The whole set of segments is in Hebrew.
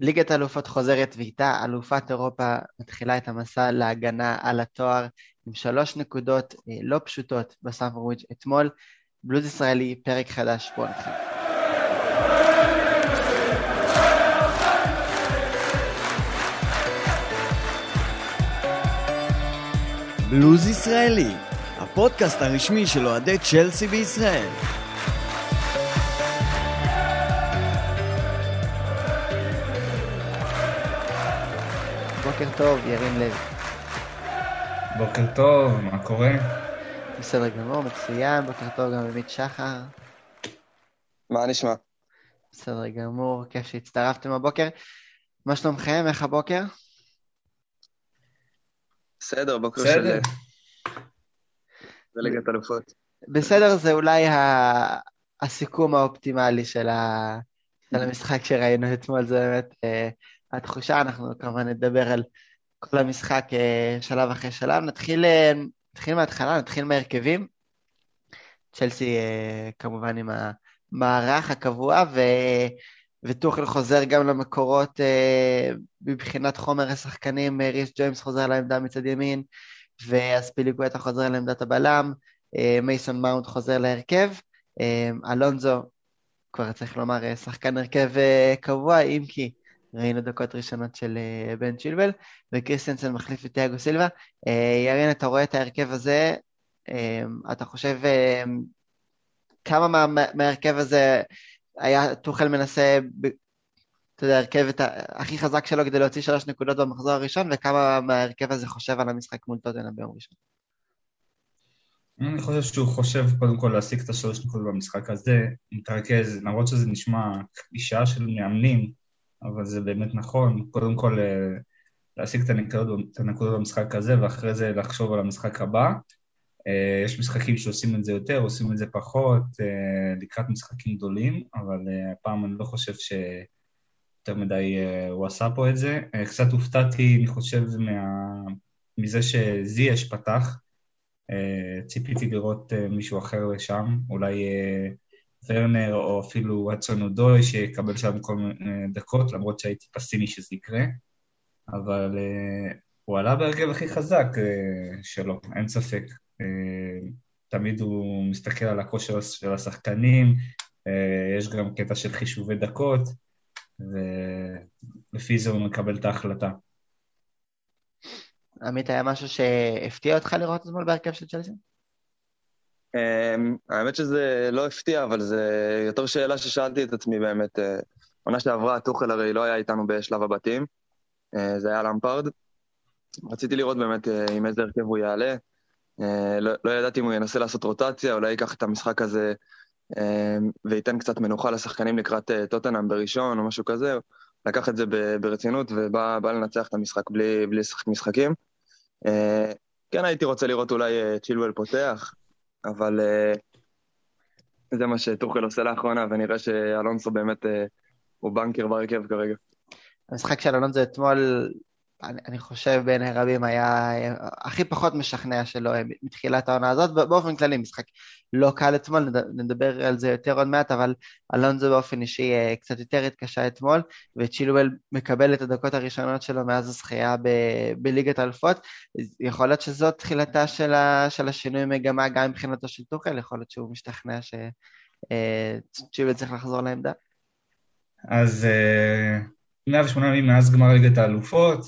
ליגת האלופות חוזרת ואיתה אלופת אירופה מתחילה את המסע להגנה על התואר עם שלוש נקודות אה, לא פשוטות בסאמפרוביץ' אתמול. בלוז ישראלי, פרק חדש, בואו נתחיל. בלוז ישראלי, הפודקאסט הרשמי של אוהדי צ'לסי בישראל. בוקר טוב, ירין לוי. בוקר טוב, מה קורה? בסדר גמור, מצוין, בוקר טוב גם עמית שחר. מה נשמע? בסדר גמור, כיף שהצטרפתם הבוקר. מה שלומכם? איך הבוקר? בסדר, בוקר בסדר. של... בליגת אלופות. בסדר, זה אולי ה... הסיכום האופטימלי של, ה... של המשחק שראינו אתמול, זה באמת אה, התחושה, אנחנו כמובן נדבר על כל המשחק אה, שלב אחרי שלב. נתחיל, אה, נתחיל מההתחלה, נתחיל מהרכבים. צ'לסי אה, כמובן עם המערך הקבוע, ו... וטוחל חוזר גם למקורות מבחינת חומר השחקנים, ריס ג'יימס חוזר לעמדה מצד ימין, ואספיליקווטה חוזר לעמדת הבלם, מייסון מאונט חוזר להרכב, אלונזו, כבר צריך לומר, שחקן הרכב קבוע, אם כי ראינו דקות ראשונות של אה, בן צ'ילבל, וקריסטנסן מחליף את תיאגו סילבה. אה, ירין, אתה רואה את ההרכב הזה, אה, אתה חושב כמה מה, מההרכב הזה היה טוחל מנסה, אתה יודע, הרכב את הכי חזק שלו כדי להוציא שלוש נקודות במחזור הראשון, וכמה מההרכב הזה חושב על המשחק מול טוטנאם ביום ראשון. אני חושב שהוא חושב קודם כל להשיג את השלוש נקודות במשחק הזה, מתרכז, למרות שזה נשמע קלישאה של מאמנים, אבל זה באמת נכון, קודם כל אה, להשיג את הנקודות, את הנקודות במשחק הזה, ואחרי זה לחשוב על המשחק הבא. אה, יש משחקים שעושים את זה יותר, עושים את זה פחות, אה, לקראת משחקים גדולים, אבל הפעם אני לא חושב שיותר מדי הוא עשה פה את זה. קצת הופתעתי, אני חושב, מה... מזה שזייש פתח. ציפיתי לראות מישהו אחר שם, אולי אה, ורנר או אפילו אצון אודוי שיקבל שם כל מיני דקות, למרות שהייתי פסימי שזה יקרה, אבל אה, הוא עלה בהרכב הכי חזק אה, שלו, אין ספק. אה, תמיד הוא מסתכל על הכושר של השחקנים, אה, יש גם קטע של חישובי דקות, ולפי זה הוא מקבל את ההחלטה. עמית, היה משהו שהפתיע אותך לראות אתמול בהרכב של צ'לסי? אמ, האמת שזה לא הפתיע, אבל זה יותר שאלה ששאלתי את עצמי באמת. אה, עונה שעברה, טוחל הרי לא היה איתנו בשלב הבתים, אה, זה היה למפרד. רציתי לראות באמת אה, עם איזה הרכב הוא יעלה. אה, לא, לא ידעתי אם הוא ינסה לעשות רוטציה, אולי ייקח את המשחק הזה אה, וייתן קצת מנוחה לשחקנים לקראת אה, טוטנאם בראשון או משהו כזה. לקח את זה ברצינות ובא בא לנצח את המשחק בלי, בלי משחקים. אה, כן הייתי רוצה לראות אולי אה, צ'ילואל פותח, אבל אה, זה מה שטוחל עושה לאחרונה, ונראה שאלונסו באמת אה, הוא בנקר בהרכב כרגע. המשחק של אלונזו אתמול, אני, אני חושב בעיני רבים היה אה, הכי פחות משכנע שלו אה, מתחילת העונה הזאת, באופן כללי משחק לא קל אתמול, נד- נדבר על זה יותר עוד מעט, אבל אלונזו באופן אישי אה, קצת יותר התקשה אתמול, וצ'ילואל מקבל את הדקות הראשונות שלו מאז הזכייה ב- בליגת האלופות. אז יכול להיות שזאת תחילתה של, ה, של השינוי מגמה גם מבחינתו של טוחל, יכול להיות שהוא משתכנע שצ'ילואל צריך לחזור לעמדה. אז אה, 108 ימים מאז גמר ליגת האלופות,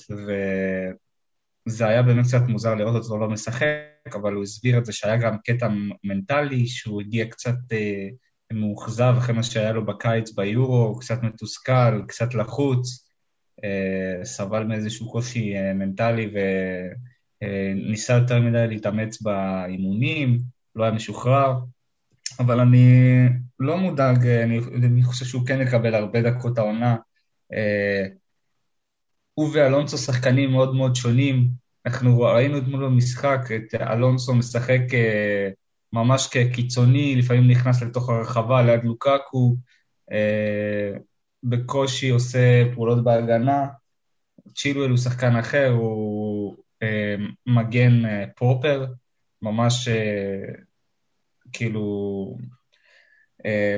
וזה היה באמת קצת מוזר לראות אותו לא משחק, אבל הוא הסביר את זה שהיה גם קטע מנטלי, שהוא הגיע קצת אה, מאוכזב אחרי מה שהיה לו בקיץ ביורו, קצת מתוסכל, קצת לחוץ, אה, סבל מאיזשהו קושי אה, מנטלי וניסה יותר מדי להתאמץ באימונים, לא היה משוחרר. אבל אני לא מודאג, אני, אני חושב שהוא כן יקבל הרבה דקות העונה. אה, הוא ואלונסו שחקנים מאוד מאוד שונים. אנחנו ראינו אתמול במשחק את אלונסו משחק אה, ממש כקיצוני, לפעמים נכנס לתוך הרחבה ליד לוקקו, אה, בקושי עושה פעולות בהגנה. צ'ילואל הוא שחקן אחר, הוא מגן פרופר, ממש כאילו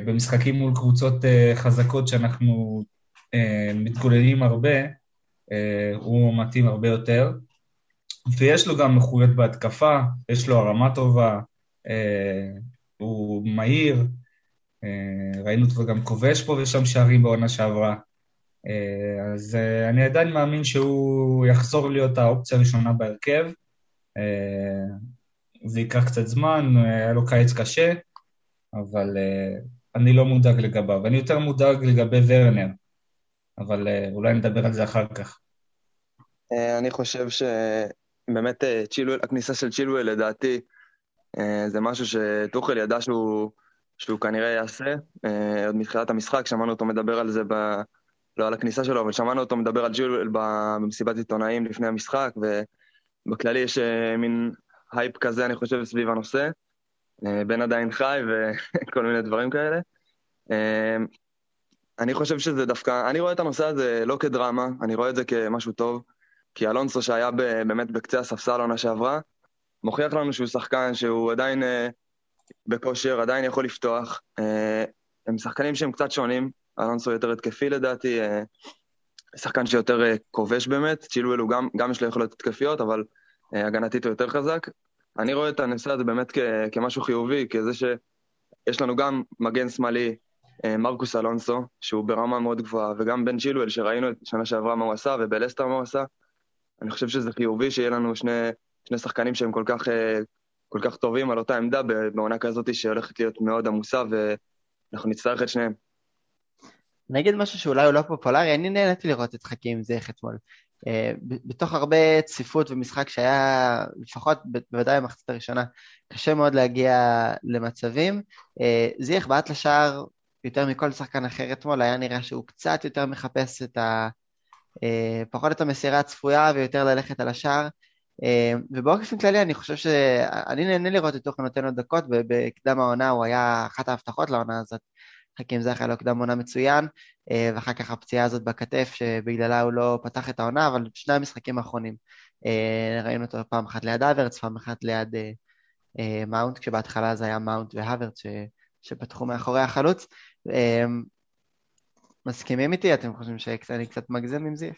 במשחקים מול קבוצות חזקות שאנחנו מתגוללים הרבה, הוא מתאים הרבה יותר. ויש לו גם מחויבות בהתקפה, יש לו הרמה טובה, הוא מהיר, ראינו אותו גם כובש פה ושם שערים בעונה שעברה. אז אני עדיין מאמין שהוא יחזור להיות האופציה הראשונה בהרכב. זה ייקח קצת זמן, היה לו קיץ קשה, אבל אני לא מודאג לגביו. אני יותר מודאג לגבי ורנר, אבל אולי נדבר על זה אחר כך. אני חושב שבאמת צ'ילואל, הכניסה של צ'ילואל לדעתי זה משהו שטוחל ידע שהוא, שהוא כנראה יעשה. עוד מתחילת המשחק שמענו אותו מדבר על זה, ב... לא על הכניסה שלו, אבל שמענו אותו מדבר על צ'ילואל במסיבת עיתונאים לפני המשחק, ובכללי יש מין הייפ כזה, אני חושב, סביב הנושא. בן עדיין חי וכל מיני דברים כאלה. אני חושב שזה דווקא, אני רואה את הנושא הזה לא כדרמה, אני רואה את זה כמשהו טוב, כי אלונסו שהיה באמת בקצה הספסל עונה שעברה, מוכיח לנו שהוא שחקן שהוא עדיין אה, בכושר, עדיין יכול לפתוח. אה, הם שחקנים שהם קצת שונים, אלונסו יותר התקפי לדעתי, אה, שחקן שיותר אה, כובש באמת, צ'ילואל הוא גם, גם יש לו יכולות התקפיות, אבל אה, הגנתית הוא יותר חזק. אני רואה את הנושא הזה באמת כ- כמשהו חיובי, כזה שיש לנו גם מגן שמאלי, מרקוס אלונסו, שהוא ברמה מאוד גבוהה, וגם בן צ'ילואל, שראינו את שנה שעברה מה הוא עשה, ובלסטר מה הוא עשה. אני חושב שזה חיובי שיהיה לנו שני, שני שחקנים שהם כל כך, אה, כל כך טובים על אותה עמדה בעונה כזאת שהולכת להיות מאוד עמוסה, ואנחנו נצטרך את שניהם. אני אגיד משהו שאולי הוא לא פופולרי, אני נהניתי לראות את חכים זך אתמול. אה, בתוך הרבה צפיפות ומשחק שהיה, לפחות בוודאי במחצית הראשונה, קשה מאוד להגיע למצבים. אה, זיח בעט לשער יותר מכל שחקן אחר אתמול, היה נראה שהוא קצת יותר מחפש את ה... אה, פחות את המסירה הצפויה ויותר ללכת על השער. ובאופן כללי אני חושב שאני נהנה לראות את תוכן נותן לו דקות, ובקדם העונה הוא היה אחת ההבטחות לעונה הזאת. חכים זך היה לו קדם עונה מצוין, אה, ואחר כך הפציעה הזאת בכתף שבגללה הוא לא פתח את העונה, אבל שני המשחקים האחרונים אה, ראינו אותו פעם אחת ליד אברץ, פעם אחת ליד אה, מאונט, כשבהתחלה זה היה מאונט והוורץ שפתחו מאחורי החלוץ. מסכימים איתי? אתם חושבים שאני קצת מגזים עם זה?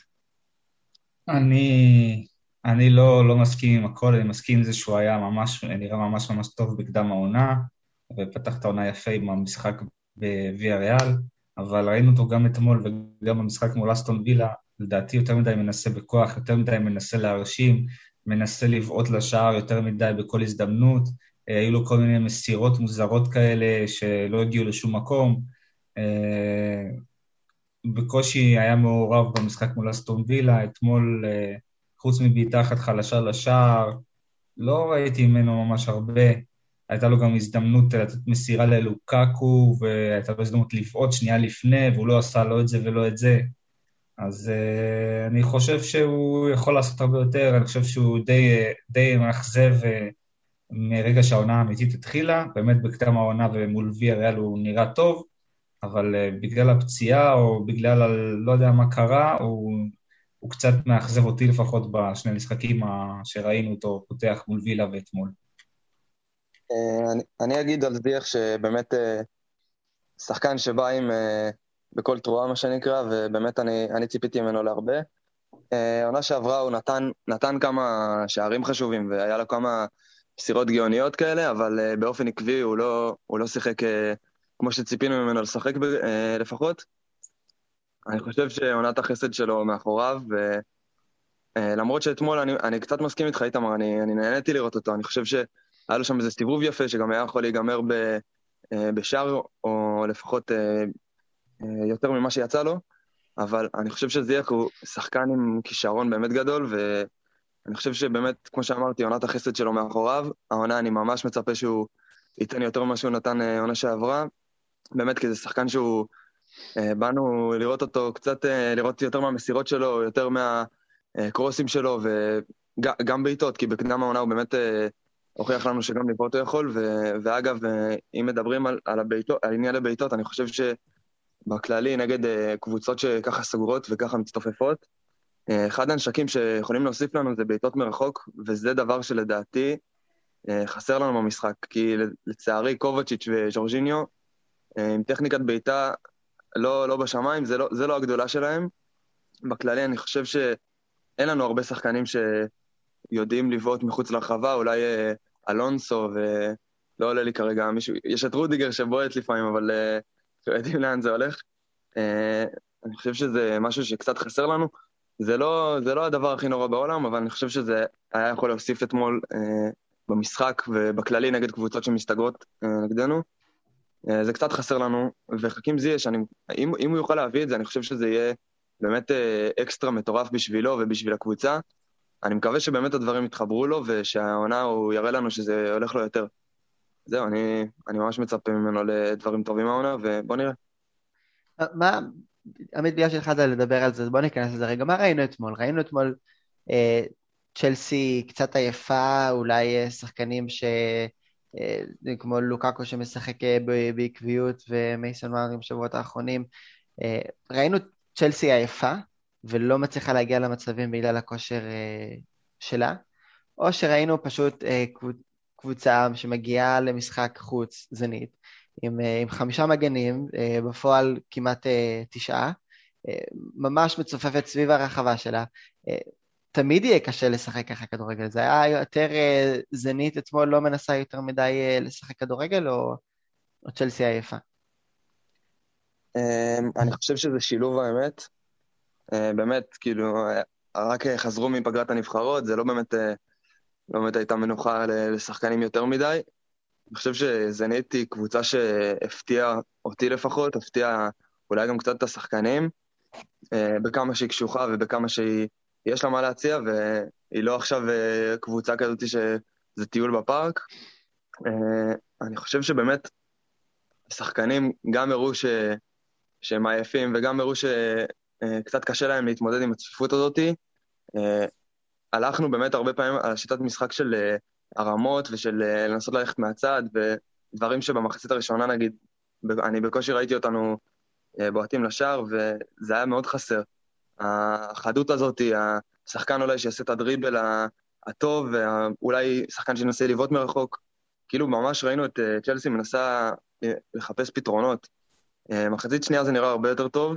אני, אני לא, לא מסכים עם הכל, אני מסכים עם זה שהוא היה ממש, נראה ממש ממש טוב בקדם העונה, ופתח את העונה יפה עם המשחק בוויה ריאל. אבל ראינו אותו גם אתמול וגם במשחק מול אסטון וילה, לדעתי יותר מדי מנסה בכוח, יותר מדי מנסה להרשים, מנסה לבעוט לשער יותר מדי בכל הזדמנות. אה, היו לו כל מיני מסירות מוזרות כאלה שלא הגיעו לשום מקום. אה, בקושי היה מעורב במשחק מול אסטון וילה, אתמול, אה, חוץ מבעיטה אחת חלשה לשער, לא ראיתי ממנו ממש הרבה. הייתה לו גם הזדמנות לתת מסירה ללוקקו, והייתה לו הזדמנות לבעוט שנייה לפני, והוא לא עשה לא את זה ולא את זה. אז uh, אני חושב שהוא יכול לעשות הרבה יותר, אני חושב שהוא די, די מאכזב uh, מרגע שהעונה האמיתית התחילה. באמת בקדם העונה ומול ויה ריאל הוא נראה טוב, אבל uh, בגלל הפציעה או בגלל ה... לא יודע מה קרה, הוא, הוא קצת מאכזב אותי לפחות בשני המשחקים שראינו אותו פותח מול וילה ואתמול. אה, אני, אני אגיד על זיח שבאמת אה, שחקן שבא עם, אה, בכל תרועה, מה שנקרא, ובאמת אני, אני ציפיתי ממנו להרבה. עונה שעברה הוא נתן, נתן כמה שערים חשובים, והיה לו כמה מסירות גאוניות כאלה, אבל באופן עקבי הוא לא, הוא לא שיחק כמו שציפינו ממנו לשחק לפחות. אני חושב שעונת החסד שלו מאחוריו, ולמרות שאתמול אני, אני קצת מסכים איתך, איתמר, אני, אני נהניתי לראות אותו, אני חושב ש... היה לו שם איזה סיבוב יפה שגם היה יכול להיגמר ב, אה, בשער, או לפחות אה, אה, יותר ממה שיצא לו, אבל אני חושב שזיאק הוא שחקן עם כישרון באמת גדול, ואני חושב שבאמת, כמו שאמרתי, עונת החסד שלו מאחוריו, העונה אני ממש מצפה שהוא ייתן יותר ממה שהוא נתן עונה שעברה, באמת כי זה שחקן שהוא, באנו לראות אותו קצת, לראות יותר מהמסירות שלו, יותר מהקרוסים שלו, וגם בעיטות, כי בקדם העונה הוא באמת הוכיח לנו שגם לבעוט הוא יכול, ו- ואגב, אם מדברים על, על, הביתו, על עניין הבעיטות, אני חושב שבכללי, נגד קבוצות שככה סגורות וככה מצטופפות, אחד הנשקים שיכולים להוסיף לנו זה בעיטות מרחוק, וזה דבר שלדעתי חסר לנו במשחק, כי לצערי קובצ'יץ' וז'ורג'יניו, עם טכניקת בעיטה לא, לא בשמיים, זה לא, זה לא הגדולה שלהם. בכללי אני חושב שאין לנו הרבה שחקנים שיודעים לבעוט מחוץ לרחבה, אולי אה, אלונסו, ולא עולה לי כרגע מישהו, יש את רודיגר שבועט לפעמים, אבל אה, יודעים לאן זה הולך. אה, אני חושב שזה משהו שקצת חסר לנו. זה לא, זה לא הדבר הכי נורא בעולם, אבל אני חושב שזה היה יכול להוסיף אתמול אה, במשחק ובכללי נגד קבוצות שמסתגרות אה, נגדנו. אה, זה קצת חסר לנו, וחכים זייש, אם, אם הוא יוכל להביא את זה, אני חושב שזה יהיה באמת אה, אקסטרה מטורף בשבילו ובשביל הקבוצה. אני מקווה שבאמת הדברים יתחברו לו, ושהעונה הוא יראה לנו שזה הולך לו יותר. זהו, אני, אני ממש מצפה ממנו לדברים טובים העונה, ובוא נראה. מה, עמית, בגלל שהתחלת לדבר על זה, אז בוא ניכנס לזה רגע. מה ראינו אתמול? ראינו אתמול אה, צ'לסי קצת עייפה, אולי אה, שחקנים ש... אה, כמו לוקאקו שמשחק אה, בעקביות ומייסון מארטין בשבועות האחרונים. אה, ראינו צ'לסי עייפה ולא מצליחה להגיע למצבים בגלל הכושר שלה, או שראינו פשוט קבוצה שמגיעה למשחק חוץ זנית עם, עם חמישה מגנים, בפועל כמעט תשעה, ממש מצופפת סביב הרחבה שלה. תמיד יהיה קשה לשחק ככה כדורגל. זה היה יותר uh, זנית אתמול לא מנסה יותר מדי uh, לשחק כדורגל, או, או צ'לסי עייפה? Um, אני חושב שזה שילוב האמת. Uh, באמת, כאילו, רק חזרו מפגרת הנבחרות, זה לא באמת, לא באמת הייתה מנוחה לשחקנים יותר מדי. אני חושב שזנית היא קבוצה שהפתיעה אותי לפחות, הפתיעה אולי גם קצת את השחקנים, בכמה שהיא קשוחה ובכמה שהיא... יש לה מה להציע, והיא לא עכשיו אה, קבוצה כזאת שזה טיול בפארק. אה, אני חושב שבאמת השחקנים גם הראו ש... שהם עייפים וגם הראו שקצת אה, קשה להם להתמודד עם הצפיפות הזאת. הלכנו באמת הרבה פעמים על שיטת משחק של הרמות ושל לנסות ללכת מהצד, ודברים שבמחצית הראשונה נגיד, אני בקושי ראיתי אותנו בועטים לשער, וזה היה מאוד חסר. החדות הזאת, השחקן אולי שיעשה את הדריבל הטוב, ואולי שחקן שינסה לבעוט מרחוק. כאילו ממש ראינו את אה, צ'לסי מנסה אה, לחפש פתרונות. אה, מחצית שנייה זה נראה הרבה יותר טוב,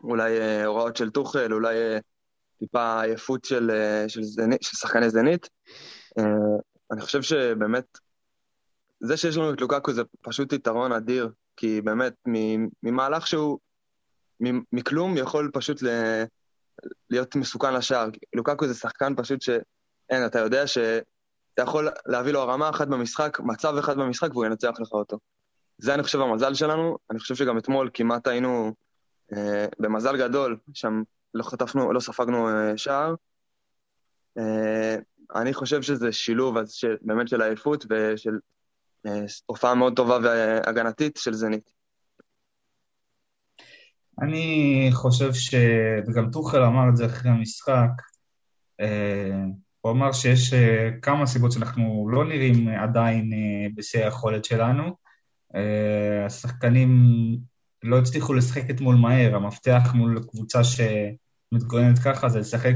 אולי הוראות של טוחל, אולי טיפה עייפות של, של, של שחקני זנית. אני חושב שבאמת, זה שיש לנו את לוקקו זה פשוט יתרון אדיר, כי באמת, ממהלך שהוא מכלום יכול פשוט ל... להיות מסוכן לשער. לוקקו זה שחקן פשוט שאין, אתה יודע שאתה יכול להביא לו הרמה אחת במשחק, מצב אחד במשחק, והוא ינצח לך אותו. זה אני חושב המזל שלנו, אני חושב שגם אתמול כמעט היינו אה, במזל גדול, שם לא חטפנו, לא ספגנו אה, שער. אה, אני חושב שזה שילוב אז של, באמת של עייפות ושל אה, הופעה מאוד טובה והגנתית של זנית. אני חושב ש... וגם טוחל אמר את זה אחרי המשחק, אה, הוא אמר שיש אה, כמה סיבות שאנחנו לא נראים עדיין אה, בשיא היכולת שלנו. השחקנים לא הצליחו לשחק אתמול מהר, המפתח מול קבוצה שמתגוננת ככה זה לשחק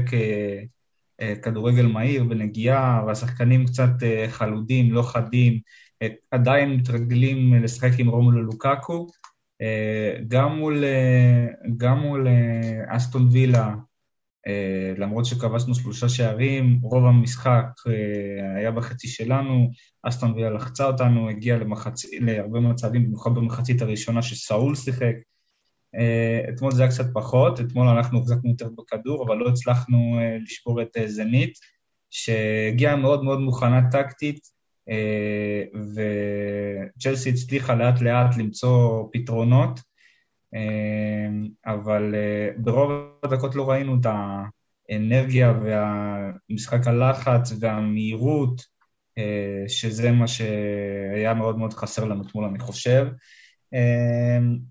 כדורגל מהיר בנגיעה, והשחקנים קצת חלודים, לא חדים, עדיין מתרגלים לשחק עם רומולו לוקקו. אה, גם מול, אה, גם מול אה, אסטון וילה, למרות שכבשנו שלושה שערים, רוב המשחק היה בחצי שלנו, אסטון וילה לחצה אותנו, הגיע למחצ... להרבה מצבים, במיוחד במחצית הראשונה שסאול שיחק. אתמול זה היה קצת פחות, אתמול אנחנו החזקנו יותר בכדור, אבל לא הצלחנו לשבור את זנית, שהגיעה מאוד מאוד מוכנה טקטית, אה, וצ'לסי הצליחה לאט לאט למצוא פתרונות, אה, אבל אה, ברוב הדקות לא ראינו את האנרגיה והמשחק הלחץ והמהירות, שזה מה שהיה מאוד מאוד חסר לנו אתמול, אני חושב.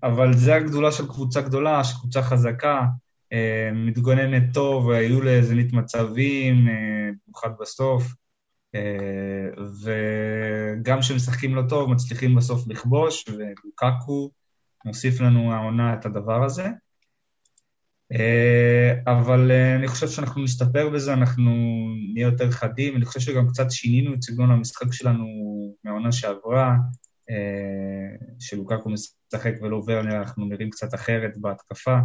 אבל זה הגדולה של קבוצה גדולה, של קבוצה חזקה, מתגוננת טוב, היו לזנית מצבים, במיוחד בסוף. אה, וגם כשמשחקים לא טוב, מצליחים בסוף לכבוש, ולוקקו מוסיף לנו העונה את הדבר הזה. אה, אבל אה, אני חושב שאנחנו נסתפר בזה, אנחנו נהיה יותר חדים, אני חושב שגם קצת שינינו את סגנון המשחק שלנו מהעונה שעברה. שלוקקו משחק ולא ורנר, אנחנו נראים קצת אחרת בהתקפה.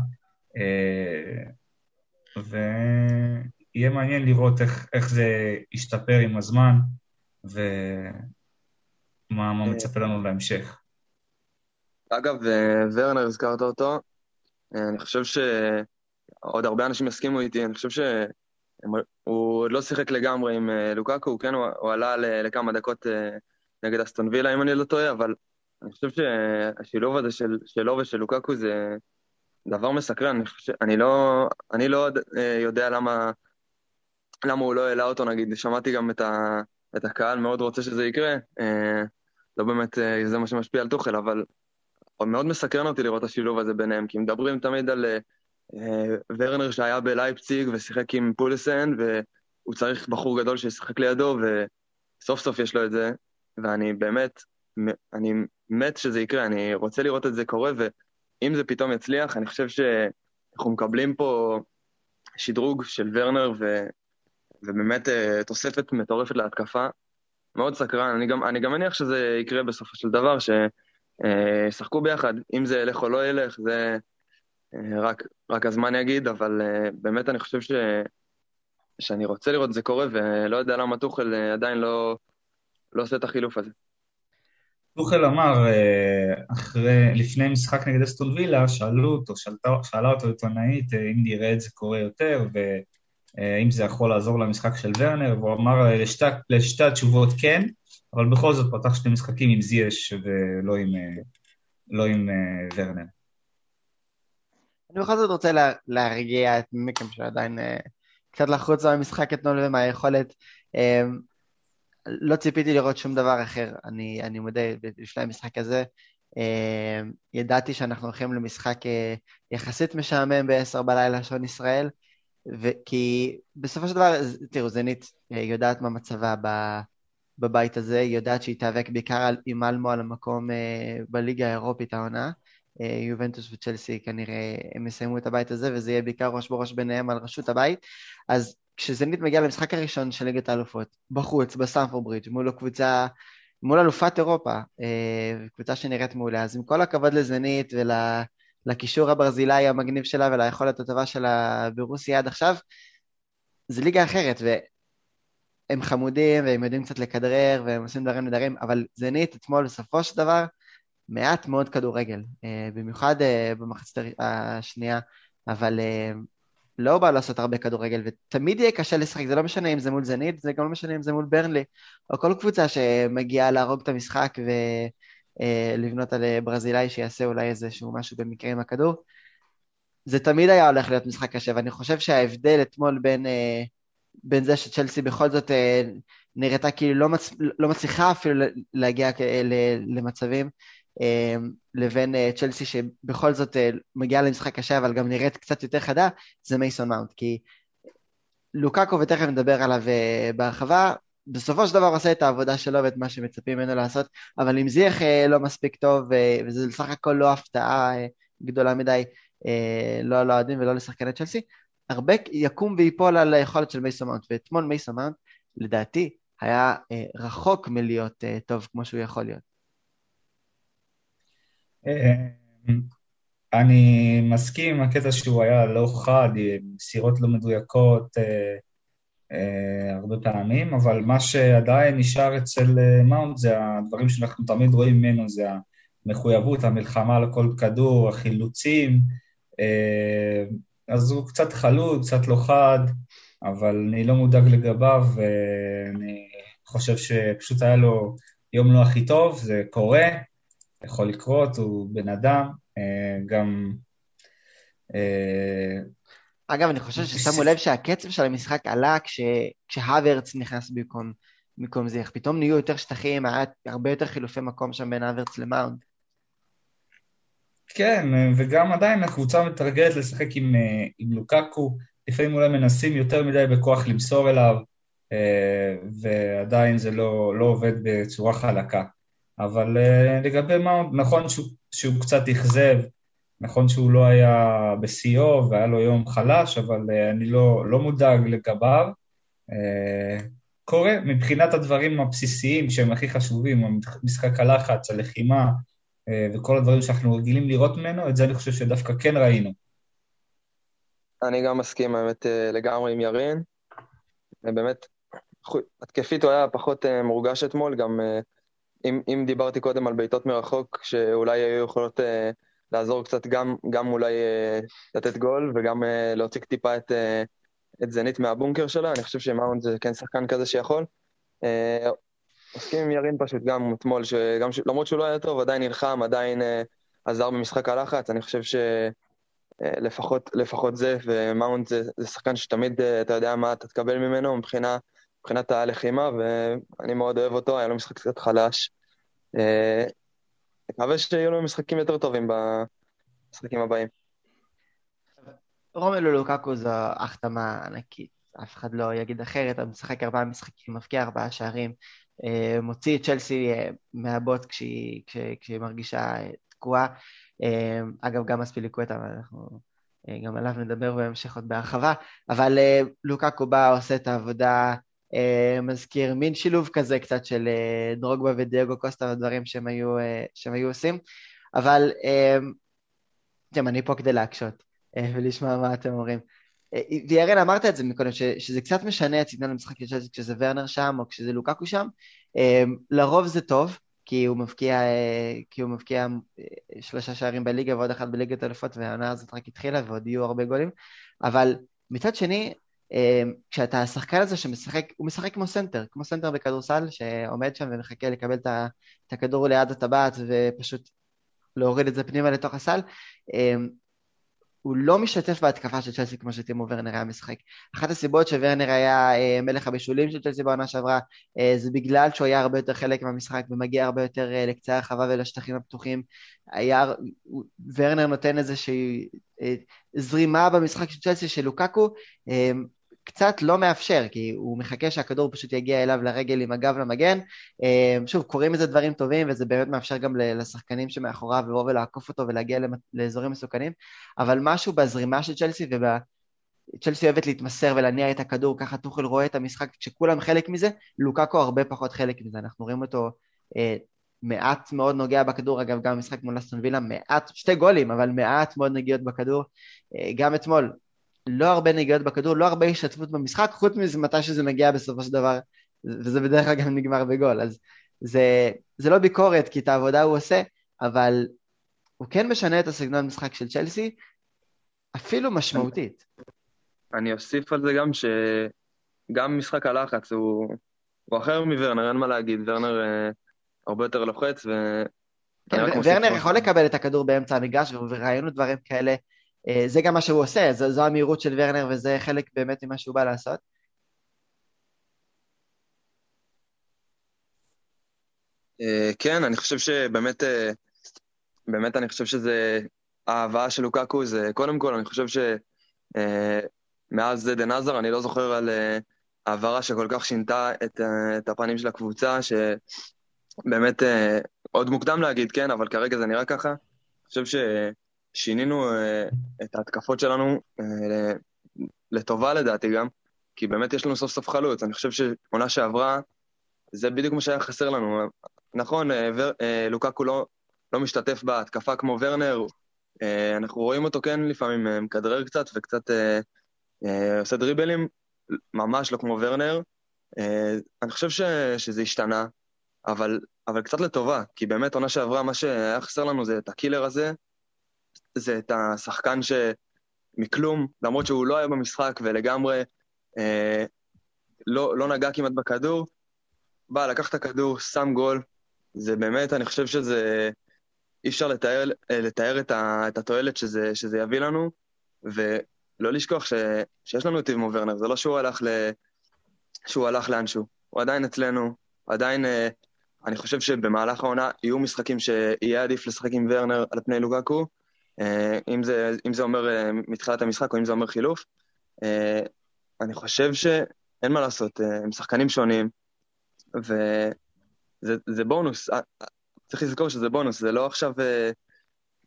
ויהיה מעניין לראות איך, איך זה ישתפר עם הזמן, ומה מצפה לנו להמשך. אגב, ורנר, הזכרת אותו, אני חושב שעוד הרבה אנשים יסכימו איתי, אני חושב שהוא עוד לא שיחק לגמרי עם אה, לוקאקו, כן, הוא, הוא עלה לכמה דקות אה, נגד אסטון וילה, אם אני לא טועה, אבל אני חושב שהשילוב הזה של, שלו ושל לוקאקו זה דבר מסקרן. אני, חושב, אני לא, אני לא אה, יודע למה, למה הוא לא העלה אותו, נגיד, שמעתי גם את, ה, את הקהל מאוד רוצה שזה יקרה, לא באמת זה מה שמשפיע על תוכל, אבל מאוד מסקרן אותי לראות את השילוב הזה ביניהם, כי מדברים תמיד על אה, ורנר שהיה בלייפציג ושיחק עם פולסן, והוא צריך בחור גדול שישחק לידו, וסוף סוף יש לו את זה, ואני באמת, אני מת שזה יקרה, אני רוצה לראות את זה קורה, ואם זה פתאום יצליח, אני חושב שאנחנו מקבלים פה שדרוג של ורנר, ו... ובאמת אה, תוספת מטורפת להתקפה. מאוד סקרן, אני גם, אני גם מניח שזה יקרה בסופו של דבר, ש... אה, ביחד. אם זה ילך או לא ילך, זה אה, רק, רק הזמן יגיד, אבל באמת אני חושב ש, שאני רוצה לראות את זה קורה, ולא יודע למה טוחל עדיין לא, לא עושה את החילוף הזה. טוחל אמר, אחרי, לפני משחק נגד אסטון וילה, שאלו אותו, שאלה אותו עיתונאית אם נראה את זה קורה יותר, ואם זה יכול לעזור למשחק של ורנר, והוא אמר לשתי, לשתי התשובות כן, אבל בכל זאת פתח שני משחקים עם זייש ולא עם, אה, לא עם אה, ורנר. אני בכל זאת רוצה לה, להרגיע את מיקם שעדיין קצת לחוץ מהמשחק אתמול ומהיכולת. לא ציפיתי לראות שום דבר אחר, אני, אני מודה, לפני המשחק הזה. ידעתי שאנחנו הולכים למשחק יחסית משעמם ב-10 בלילה שעון ישראל, כי בסופו של דבר, תראו, זנית יודעת מה מצבה ב... בבית הזה, היא יודעת שהיא תיאבק בעיקר עם אלמו על המקום uh, בליגה האירופית העונה. Uh, יובנטוס וצ'לסי כנראה הם יסיימו את הבית הזה, וזה יהיה בעיקר ראש בראש ביניהם על ראשות הבית. אז כשזנית מגיעה למשחק הראשון של ליגת האלופות, בחוץ, בסטמפורד ברידג', מול הקבוצה, מול אלופת אירופה, קבוצה שנראית מעולה, אז עם כל הכבוד לזנית ולקישור הברזילאי המגניב שלה וליכולת הטובה שלה ברוסיה עד עכשיו, זה ליגה אחרת, הם חמודים והם יודעים קצת לכדרר והם עושים דברים נדרים, אבל זנית אתמול בסופו של דבר מעט מאוד כדורגל, אה, במיוחד אה, במחצת השנייה, אבל אה, לא בא לעשות הרבה כדורגל, ותמיד יהיה קשה לשחק, זה לא משנה אם זה מול זנית, זה גם לא משנה אם זה מול ברנלי, או כל קבוצה שמגיעה להרוג את המשחק ולבנות על ברזילאי שיעשה אולי איזשהו משהו במקרה עם הכדור. זה תמיד היה הולך להיות משחק קשה, ואני חושב שההבדל אתמול בין... בין זה שצ'לסי בכל זאת אה, נראתה כאילו לא, מצ... לא מצליחה אפילו להגיע למצבים, אה, לבין אה, צ'לסי שבכל זאת מגיעה למשחק קשה אבל גם נראית קצת יותר חדה, זה מייסון מאונט. כי לוקאקו, ותכף נדבר עליו בהרחבה, בסופו של דבר עושה את העבודה שלו ואת מה שמצפים ממנו לעשות, אבל אם זיח לא מספיק טוב, וזה בסך הכל לא הפתעה גדולה מדי, לא לאוהדים ולא לשחקני צ'לסי, הרבה יקום ויפול על היכולת של מייסון מאונט, ואתמול מייסון מאונט, לדעתי, היה אה, רחוק מלהיות אה, טוב כמו שהוא יכול להיות. אה, אני מסכים עם הקטע שהוא היה לא חד, מסירות לא מדויקות אה, אה, הרבה פעמים, אבל מה שעדיין נשאר אצל אה, מאונט זה הדברים שאנחנו תמיד רואים ממנו, זה המחויבות, המלחמה על כל כדור, החילוצים, אה, אז הוא קצת חלוד, קצת לא חד, אבל אני לא מודאג לגביו, ואני חושב שפשוט היה לו יום לא הכי טוב, זה קורה, יכול לקרות, הוא בן אדם, אה, גם... אגב, אני חושב ששמו לב שהקצב של המשחק עלה כש... כשהוורץ נכנס במקום, במקום זה, פתאום נהיו יותר שטחים, היה הרבה יותר חילופי מקום שם בין הוורץ למאונד. כן, וגם עדיין הקבוצה מתרגלת לשחק עם, אה, עם לוקקו, לפעמים אולי מנסים יותר מדי בכוח למסור אליו, אה, ועדיין זה לא, לא עובד בצורה חלקה. אבל אה, לגבי מאונט, נכון שהוא, שהוא קצת אכזב, נכון שהוא לא היה בשיאו והיה לו יום חלש, אבל אני לא, לא מודאג לגביו. קורה מבחינת הדברים הבסיסיים שהם הכי חשובים, משחק הלחץ, הלחימה אה, וכל הדברים שאנחנו רגילים לראות ממנו, את זה אני חושב שדווקא כן ראינו. אני גם מסכים, האמת, אה, לגמרי עם ירין. באמת, התקפית הוא היה פחות מורגש אתמול, גם אם, אם דיברתי קודם על בעיטות מרחוק, שאולי היו יכולות לעזור קצת גם, גם אולי לתת גול וגם להוציא טיפה את, את זנית מהבונקר שלה, אני חושב שמאונד זה כן שחקן כזה שיכול. אה, מסכים עם ירין פשוט גם אתמול. למרות שהוא לא היה טוב, עדיין נלחם, עדיין אה, עזר במשחק הלחץ, אני חושב שלפחות אה, לפחות זה, ומאונד זה, זה שחקן שתמיד אה, אתה יודע מה אתה תקבל ממנו מבחינה, מבחינת הלחימה, ואני מאוד אוהב אותו, היה לו משחק קצת חלש. מקווה שיהיו לו משחקים יותר טובים במשחקים הבאים. רומלו לוקקו זו החתמה ענקית, אף אחד לא יגיד אחרת, הוא משחק ארבעה משחקים, מבקיע ארבעה שערים, אה, מוציא את צ'לסי אה, מהבוט כשהיא, כשהיא מרגישה אה, תקועה. אגב, גם אספיליקווטה, אנחנו גם עליו נדבר בהמשך עוד בהרחבה, אבל לוקקו בא, עושה את העבודה, מזכיר מין שילוב כזה קצת של דרוגבה ודייגו קוסטה ודברים שהם היו, שהם היו עושים, אבל אני פה כדי להקשות. אה, ולשמוע מה אתם אומרים. אה, וירן, אמרת את זה מקודם, שזה קצת משנה את סגנון המשחק של צ'לסי כשזה ורנר שם או כשזה לוקקו שם. אה, לרוב זה טוב, כי הוא מבקיע, כי הוא מבקיע שלושה שערים בליגה ועוד אחד בליגת אלופות, והעונה הזאת רק התחילה ועוד יהיו הרבה גולים. אבל מצד שני, כשאתה השחקן הזה שמשחק, הוא משחק כמו סנטר, כמו סנטר בכדורסל, שעומד שם ומחכה לקבל את הכדור ליד הטבעת ופשוט להוריד את זה פנימה לתוך הסל, הוא לא משתתף בהתקפה של צ'לסי כמו שטימו ורנר היה משחק. אחת הסיבות שוורנר היה אה, מלך הבישולים של צ'לסי בעונה שעברה, אה, זה בגלל שהוא היה הרבה יותר חלק מהמשחק ומגיע הרבה יותר אה, לקצה הרחבה ולשטחים הפתוחים. היה, ורנר נותן איזושהי זרימה במשחק של צ'לסי של לוקקו, אה, קצת לא מאפשר, כי הוא מחכה שהכדור פשוט יגיע אליו לרגל עם הגב למגן. אה, שוב, קורים איזה דברים טובים, וזה באמת מאפשר גם לשחקנים שמאחוריו לבוא ולעקוף אותו ולהגיע לאזורים מסוכנים, אבל משהו בזרימה של צ'לסי וב... צ'לסי אוהבת להתמסר ולהניע את הכדור, ככה טוחל רואה את המשחק, כשכולם חלק מזה, לוקאקו הרבה פחות חלק מזה, אנחנו רואים אותו אה, מעט מאוד נוגע בכדור, אגב גם במשחק מול אסטון וילה, מעט, שתי גולים, אבל מעט מאוד נגיעות בכדור, אה, גם אתמול, לא הרבה נגיעות בכדור, לא הרבה השתתפות במשחק, חוץ מזה מתי שזה מגיע בסופו של דבר, וזה בדרך כלל גם נגמר בגול, אז זה, זה לא ביקורת, כי את העבודה הוא עושה, אבל הוא כן משנה את הסגנון משחק של צ'לסי, אפילו משמעותית. אני אוסיף על זה גם שגם משחק הלחץ הוא, הוא אחר מוורנר, אין מה להגיד, ורנר אה, הרבה יותר לוחץ, ו... כן, ורנר יכול לקבל את הכדור באמצע המגרש, וראינו דברים כאלה זה גם מה שהוא עושה, זו, זו המהירות של ורנר וזה חלק באמת ממה שהוא בא לעשות. אה, כן, אני חושב שבאמת, אה, באמת אני חושב שזה, ההבאה של לוקקו זה, קודם כל, אני חושב שמאז דן עזר, אני לא זוכר על העברה שכל כך שינתה את, את הפנים של הקבוצה, שבאמת, עוד מוקדם להגיד, כן, אבל כרגע זה נראה ככה. אני חושב. שינינו uh, את ההתקפות שלנו uh, לטובה לדעתי גם, כי באמת יש לנו סוף סוף חלוץ. אני חושב שעונה שעברה, זה בדיוק מה שהיה חסר לנו. נכון, uh, ור, לוקקו לא, לא משתתף בהתקפה כמו ורנר, אנחנו רואים אותו כן לפעמים מכדרר קצת וקצת עושה דריבלים, ממש לא כמו ורנר. אני חושב ש, שזה השתנה, אבל, אבל קצת לטובה, כי באמת עונה שעברה, מה שהיה חסר לנו זה את הקילר הזה, זה את השחקן שמכלום, למרות שהוא לא היה במשחק ולגמרי אה, לא, לא נגע כמעט בכדור, בא, לקח את הכדור, שם גול, זה באמת, אני חושב שזה... אי אפשר לתאר, אה, לתאר את, ה, את התועלת שזה, שזה יביא לנו, ולא לשכוח ש, שיש לנו את טימו ורנר, זה לא שהוא הלך, ל, שהוא הלך לאנשהו, הוא עדיין אצלנו, עדיין, אה, אני חושב שבמהלך העונה יהיו משחקים שיהיה עדיף לשחק עם ורנר על פני לוגקו, אה, אם זה, אם זה אומר אה, מתחילת המשחק או אם זה אומר חילוף. אה, אני חושב שאין מה לעשות, הם שחקנים שונים, וזה בונוס. צריך לזכור שזה בונוס, זה לא עכשיו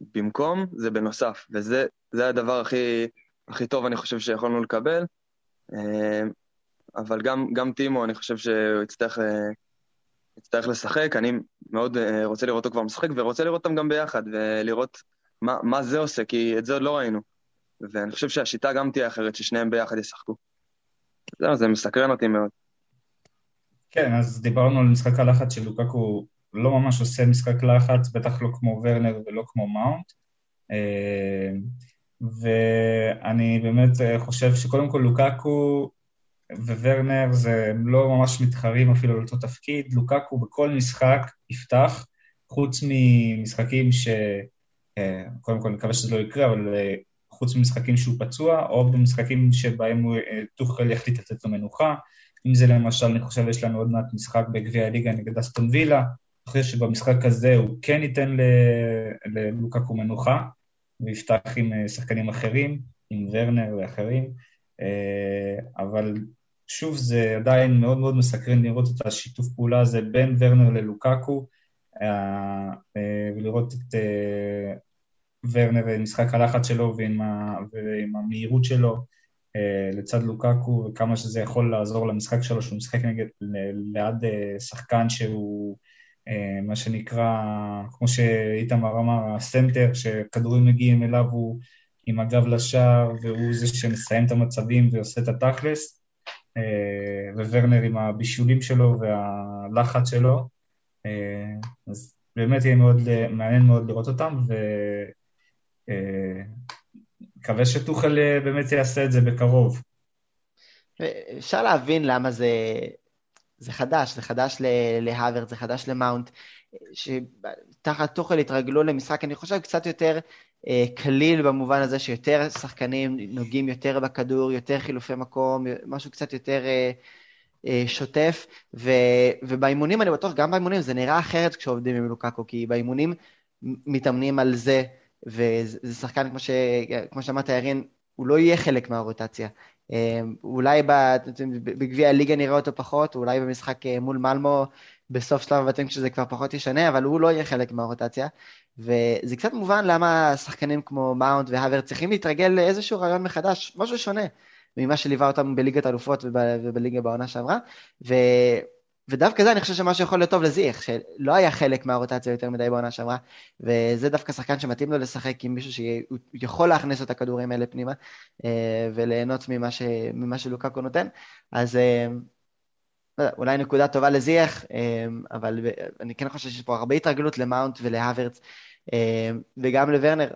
במקום, זה בנוסף, וזה הדבר הכי, הכי טוב, אני חושב, שיכולנו לקבל. אבל גם, גם טימו, אני חושב שהוא יצטרך, אה, יצטרך לשחק. אני מאוד אה, רוצה לראות אותו כבר משחק, ורוצה לראות אותם גם ביחד, ולראות מה, מה זה עושה, כי את זה עוד לא ראינו. ואני חושב שהשיטה גם תהיה אחרת, ששניהם ביחד ישחקו. זהו, זה מסקרן אותי מאוד. כן, אז דיברנו על משחק הלחץ של לוקקו, לא ממש עושה משחק לחץ, בטח לא כמו ורנר ולא כמו מאונט. אה, ואני באמת אה, חושב שקודם כל לוקקו וורנר זה לא ממש מתחרים אפילו על אותו תפקיד. לוקקו בכל משחק יפתח, חוץ ממשחקים ש... אה, קודם כל, אני מקווה שזה לא יקרה, אבל חוץ ממשחקים שהוא פצוע, או במשחקים שבהם טוחל יחליט לתת לו מנוחה. אם זה למשל, אני חושב, יש לנו עוד מעט משחק בגביע הליגה נגד אסטון וילה, אני חושב שבמשחק הזה הוא כן ייתן ללוקקו מנוחה, ויפתח עם אה, שחקנים אחרים, עם ורנר ואחרים, אה, אבל שוב, זה עדיין מאוד מאוד מסקרן לראות את השיתוף פעולה הזה בין ורנר ללוקקו, אה, ולראות את ורנר ומשחק הלחץ שלו ועם, ועם המהירות שלו, אה, לצד לוקקו, וכמה שזה יכול לעזור למשחק שלו, שהוא משחק נגד, ליד אה, שחקן שהוא אה, מה שנקרא, כמו שאיתמר אמר, הסנטר, שכדורים מגיעים אליו הוא עם הגב לשער, והוא זה שמסיים את המצבים ועושה את התכלס, וורנר עם הבישולים שלו והלחץ שלו. אז באמת יהיה מאוד, מעניין מאוד לראות אותם, ו... מקווה שטוחל אה, באמת יעשה את זה בקרוב. אפשר להבין למה זה, זה חדש, זה חדש להאוורד, זה חדש למאונט, שתחת טוחל התרגלו למשחק, אני חושב, קצת יותר אה, קליל במובן הזה שיותר שחקנים נוגעים יותר בכדור, יותר חילופי מקום, משהו קצת יותר אה, אה, שוטף, ו, ובאימונים, אני בטוח, גם באימונים זה נראה אחרת כשעובדים עם לוקאקו, כי באימונים מתאמנים על זה. וזה שחקן, כמו, ש... כמו שאמרת, ירין, הוא לא יהיה חלק מהרוטציה. אה, אולי בגביע הליגה נראה אותו פחות, אולי במשחק אה, מול מלמו בסוף שלב הבתים כשזה כבר פחות ישנה, אבל הוא לא יהיה חלק מהרוטציה. וזה קצת מובן למה שחקנים כמו מאונט והאבר צריכים להתרגל לאיזשהו רעיון מחדש, משהו שונה ממה שליווה אותם בליגת האלופות ובליגה בעונה שעברה. ו... ודווקא זה אני חושב שמה שיכול להיות טוב לזיח, שלא היה חלק מהרוטציה יותר מדי בעונה שעברה, וזה דווקא שחקן שמתאים לו לשחק עם מישהו שיכול להכניס את הכדורים האלה פנימה, אה, וליהנות ממה, ש, ממה שלוקקו נותן. אז אה, לא אולי נקודה טובה לזיח, אה, אבל אני כן חושב שיש פה הרבה התרגלות למאונט ולהוורץ, וגם לוורנר,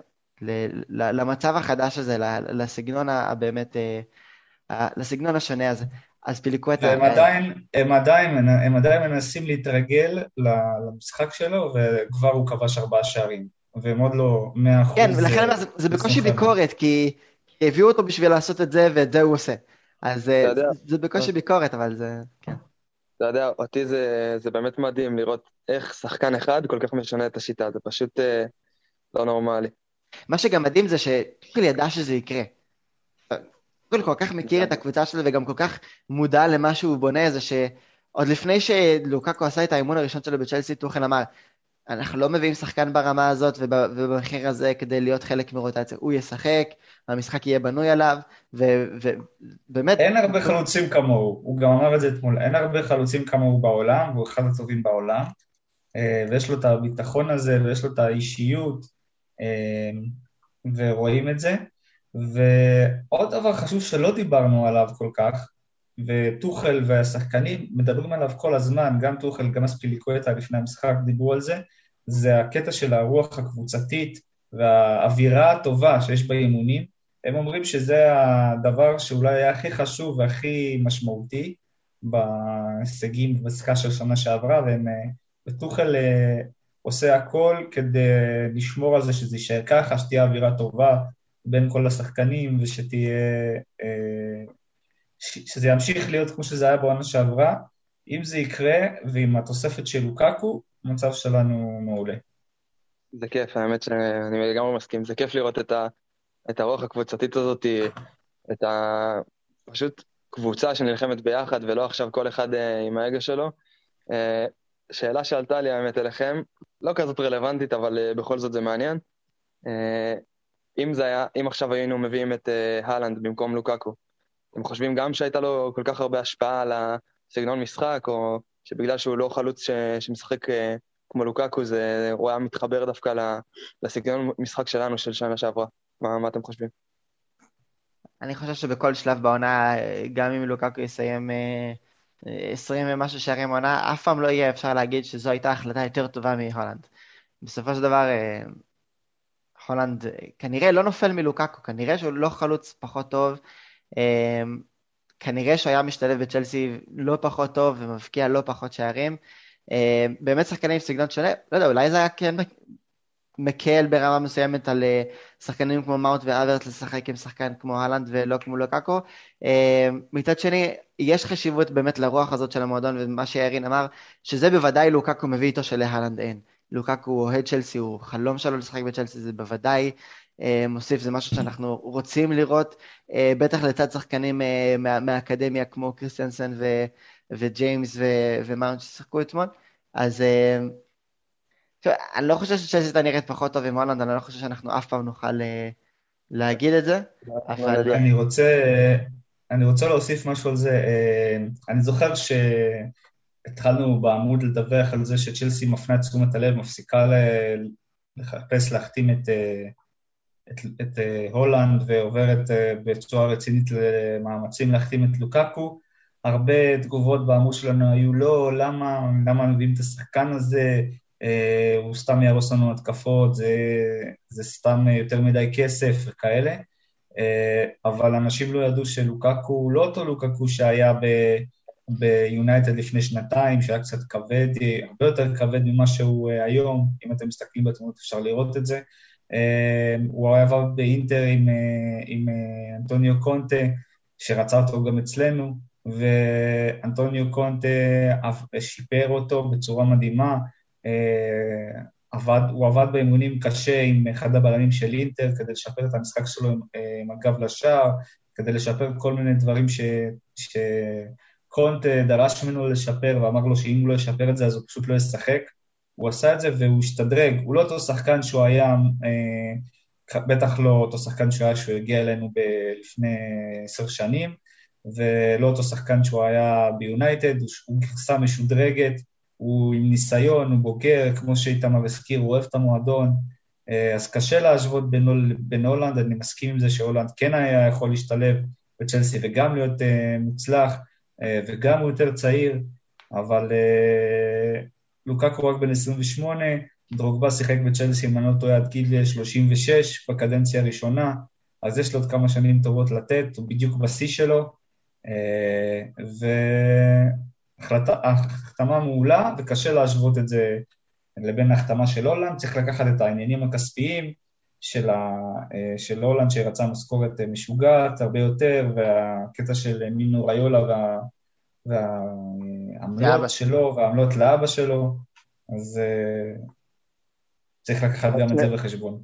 למצב החדש הזה, לסגנון הבאמת, לסגנון השונה הזה. אז פיליקווטה... הם עדיין, הם, עדיין, הם עדיין מנסים להתרגל למשחק שלו, וכבר הוא כבש ארבעה שערים. והם עוד לא מאה אחוז... כן, ולכן זה, זה בקושי ביקורת, כי, כי הביאו אותו בשביל לעשות את זה, ואת זה הוא עושה. אז זה, זה בקושי ביקורת, אבל זה... כן. אתה יודע, אותי זה, זה באמת מדהים לראות איך שחקן אחד כל כך משנה את השיטה, זה פשוט אה, לא נורמלי. מה שגם מדהים זה שטוחל ידע שזה יקרה. כל כל כך מכיר את הקבוצה שלו וגם כל כך מודע למה שהוא בונה, זה שעוד לפני שלוקקו עשה את האימון הראשון שלו בצ'לסי, טוחן אמר, אנחנו לא מביאים שחקן ברמה הזאת ובמחיר הזה כדי להיות חלק מרוטציה. הוא ישחק, המשחק יהיה בנוי עליו, ובאמת... אין הרבה חלוצים כמוהו, הוא גם אמר את זה אתמול, אין הרבה חלוצים כמוהו בעולם, הוא אחד הטובים בעולם, אה, ויש לו את הביטחון הזה, ויש לו את האישיות, אה, ורואים את זה. ועוד דבר חשוב שלא דיברנו עליו כל כך, וטוחל והשחקנים מדברים עליו כל הזמן, גם טוחל, גם אספיליקווטה לפני המשחק דיברו על זה, זה הקטע של הרוח הקבוצתית והאווירה הטובה שיש באימונים. הם אומרים שזה הדבר שאולי היה הכי חשוב והכי משמעותי בהישגים במשחקה של שנה שעברה, והם, וטוחל אה, עושה הכל כדי לשמור על זה שזה יישאר ככה, שתהיה אווירה טובה, בין כל השחקנים ושתהיה... אה, שזה ימשיך להיות כמו שזה היה בעונה שעברה. אם זה יקרה, ועם התוספת של לוקקו, המצב שלנו מעולה. זה כיף, האמת שאני לגמרי מסכים. זה כיף לראות את, ה, את הרוח הקבוצתית הזאת, את ה... פשוט קבוצה שנלחמת ביחד, ולא עכשיו כל אחד אה, עם האגו שלו. אה, שאלה שעלתה לי האמת אליכם, לא כזאת רלוונטית, אבל בכל זאת זה מעניין. אם זה היה, אם עכשיו היינו מביאים את uh, הלנד במקום לוקקו, אתם חושבים גם שהייתה לו כל כך הרבה השפעה על הסגנון משחק, או שבגלל שהוא לא חלוץ ש... שמשחק אה, כמו לוקקו, זה... הוא היה מתחבר דווקא לסגנון משחק שלנו של שנה שעברה? מה, מה אתם חושבים? אני חושב שבכל שלב בעונה, גם אם לוקקו יסיים 20 ומשהו שערים עונה, אף פעם לא יהיה אפשר להגיד שזו הייתה החלטה יותר טובה מהולנד. בסופו של דבר, הולנד כנראה לא נופל מלוקקו, כנראה שהוא לא חלוץ פחות טוב, אמ, כנראה שהוא היה משתלב בצ'לסי לא פחות טוב ומבקיע לא פחות שערים. אמ, באמת שחקנים עם סגנון שונה, לא יודע, אולי זה היה כן מקל ברמה מסוימת על אה, שחקנים כמו מאוט ואברט לשחק עם שחקן כמו הלנד ולא כמו לוקקו. אמ, מצד שני, יש חשיבות באמת לרוח הזאת של המועדון ומה שירין אמר, שזה בוודאי לוקקו מביא איתו שלהלנד אין. לוקקו הוא אוהד צ'לסי, הוא חלום שלו לשחק בצ'לסי, זה בוודאי אה, מוסיף, זה משהו שאנחנו רוצים לראות, אה, בטח לצד שחקנים אה, מה, מהאקדמיה כמו קריסטיאנסן ו, וג'יימס ו, ומאונט ששיחקו אתמול. אז אני לא חושב שצ'לסי הייתה נראית פחות טוב עם הולנד, אני לא חושב שאנחנו אף פעם נוכל להגיד את זה, אבל... אני רוצה, אני רוצה להוסיף משהו על זה. אני זוכר ש... התחלנו בעמוד לדווח על זה שצ'לסי מפנה את תשומת הלב, מפסיקה לחפש להחתים את, אה, את, את אה, הולנד ועוברת אה, בצורה רצינית למאמצים להחתים את לוקקו. הרבה תגובות בעמוד שלנו היו לא, למה, למה מביאים את השחקן הזה, הוא סתם יהרוס לנו התקפות, זה, זה סתם יותר מדי כסף וכאלה. אבל אנשים לא ידעו שלוקקו הוא לא אותו לוקקו שהיה ב... ביונייטד לפני שנתיים, שהיה קצת כבד, הרבה יותר כבד ממה שהוא אה, היום, אם אתם מסתכלים בתמונות אפשר לראות את זה. אה, הוא עבר באינטר עם, אה, עם אנטוניו קונטה, שרצה אותו גם אצלנו, ואנטוניו קונטה שיפר אותו בצורה מדהימה. עבד, הוא עבד באימונים קשה עם אחד הבלמים של אינטר כדי לשפר את המשחק שלו עם, עם הגב לשער, כדי לשפר כל מיני דברים ש, ש, קונט דרש ממנו לשפר ואמר לו שאם הוא לא ישפר את זה אז הוא פשוט לא ישחק. הוא עשה את זה והוא השתדרג, הוא לא אותו שחקן שהוא היה, אה, בטח לא אותו שחקן שהוא היה שהוא הגיע אלינו ב- לפני עשר שנים, ולא אותו שחקן שהוא היה ביונייטד, הוא, גרסה משודרגת, הוא עם ניסיון, הוא בוגר, כמו שאיתמר הזכיר, הוא אוהב את המועדון, אה, אז קשה להשוות בין, בין הולנד, אני מסכים עם זה שהולנד כן היה יכול להשתלב בצ'לסי וגם להיות אה, מוצלח, אה, וגם הוא יותר צעיר, אבל אה, לוקקו רק בן 28, דרוגבה שיחק בצ'לסי, אם אני לא טועה, עד גיל 36 בקדנציה הראשונה, אז יש לו עוד כמה שנים טובות לתת, הוא בדיוק בשיא שלו, אה, והחתמה מעולה, וקשה להשוות את זה לבין ההחתמה של הולנד, צריך לקחת את העניינים הכספיים של, ה, של הולנד שרצה משכורת משוגעת הרבה יותר, והקטע של מינו ריולה וה, והעמלות שלו והעמלות לאבא שלו, אז צריך לקחת גם את זה בחשבון.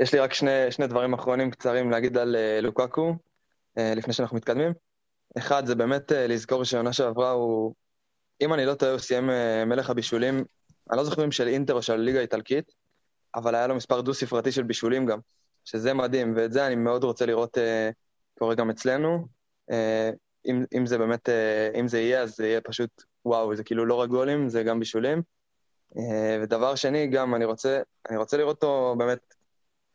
יש לי רק שני, שני דברים אחרונים קצרים להגיד על לוקקו, לפני שאנחנו מתקדמים. אחד, זה באמת לזכור שהעונה שעברה הוא, אם אני לא טועה, הוא סיים מלך הבישולים, אני לא זוכר אם של אינטר או של ליגה האיטלקית, אבל היה לו מספר דו-ספרתי של בישולים גם, שזה מדהים, ואת זה אני מאוד רוצה לראות uh, קורה גם אצלנו. Uh, אם, אם זה באמת, אה, אם זה יהיה, אז זה יהיה פשוט, וואו, זה כאילו לא רק גולים, זה גם בישולים. אה, ודבר שני, גם אני רוצה, אני רוצה לראות אותו באמת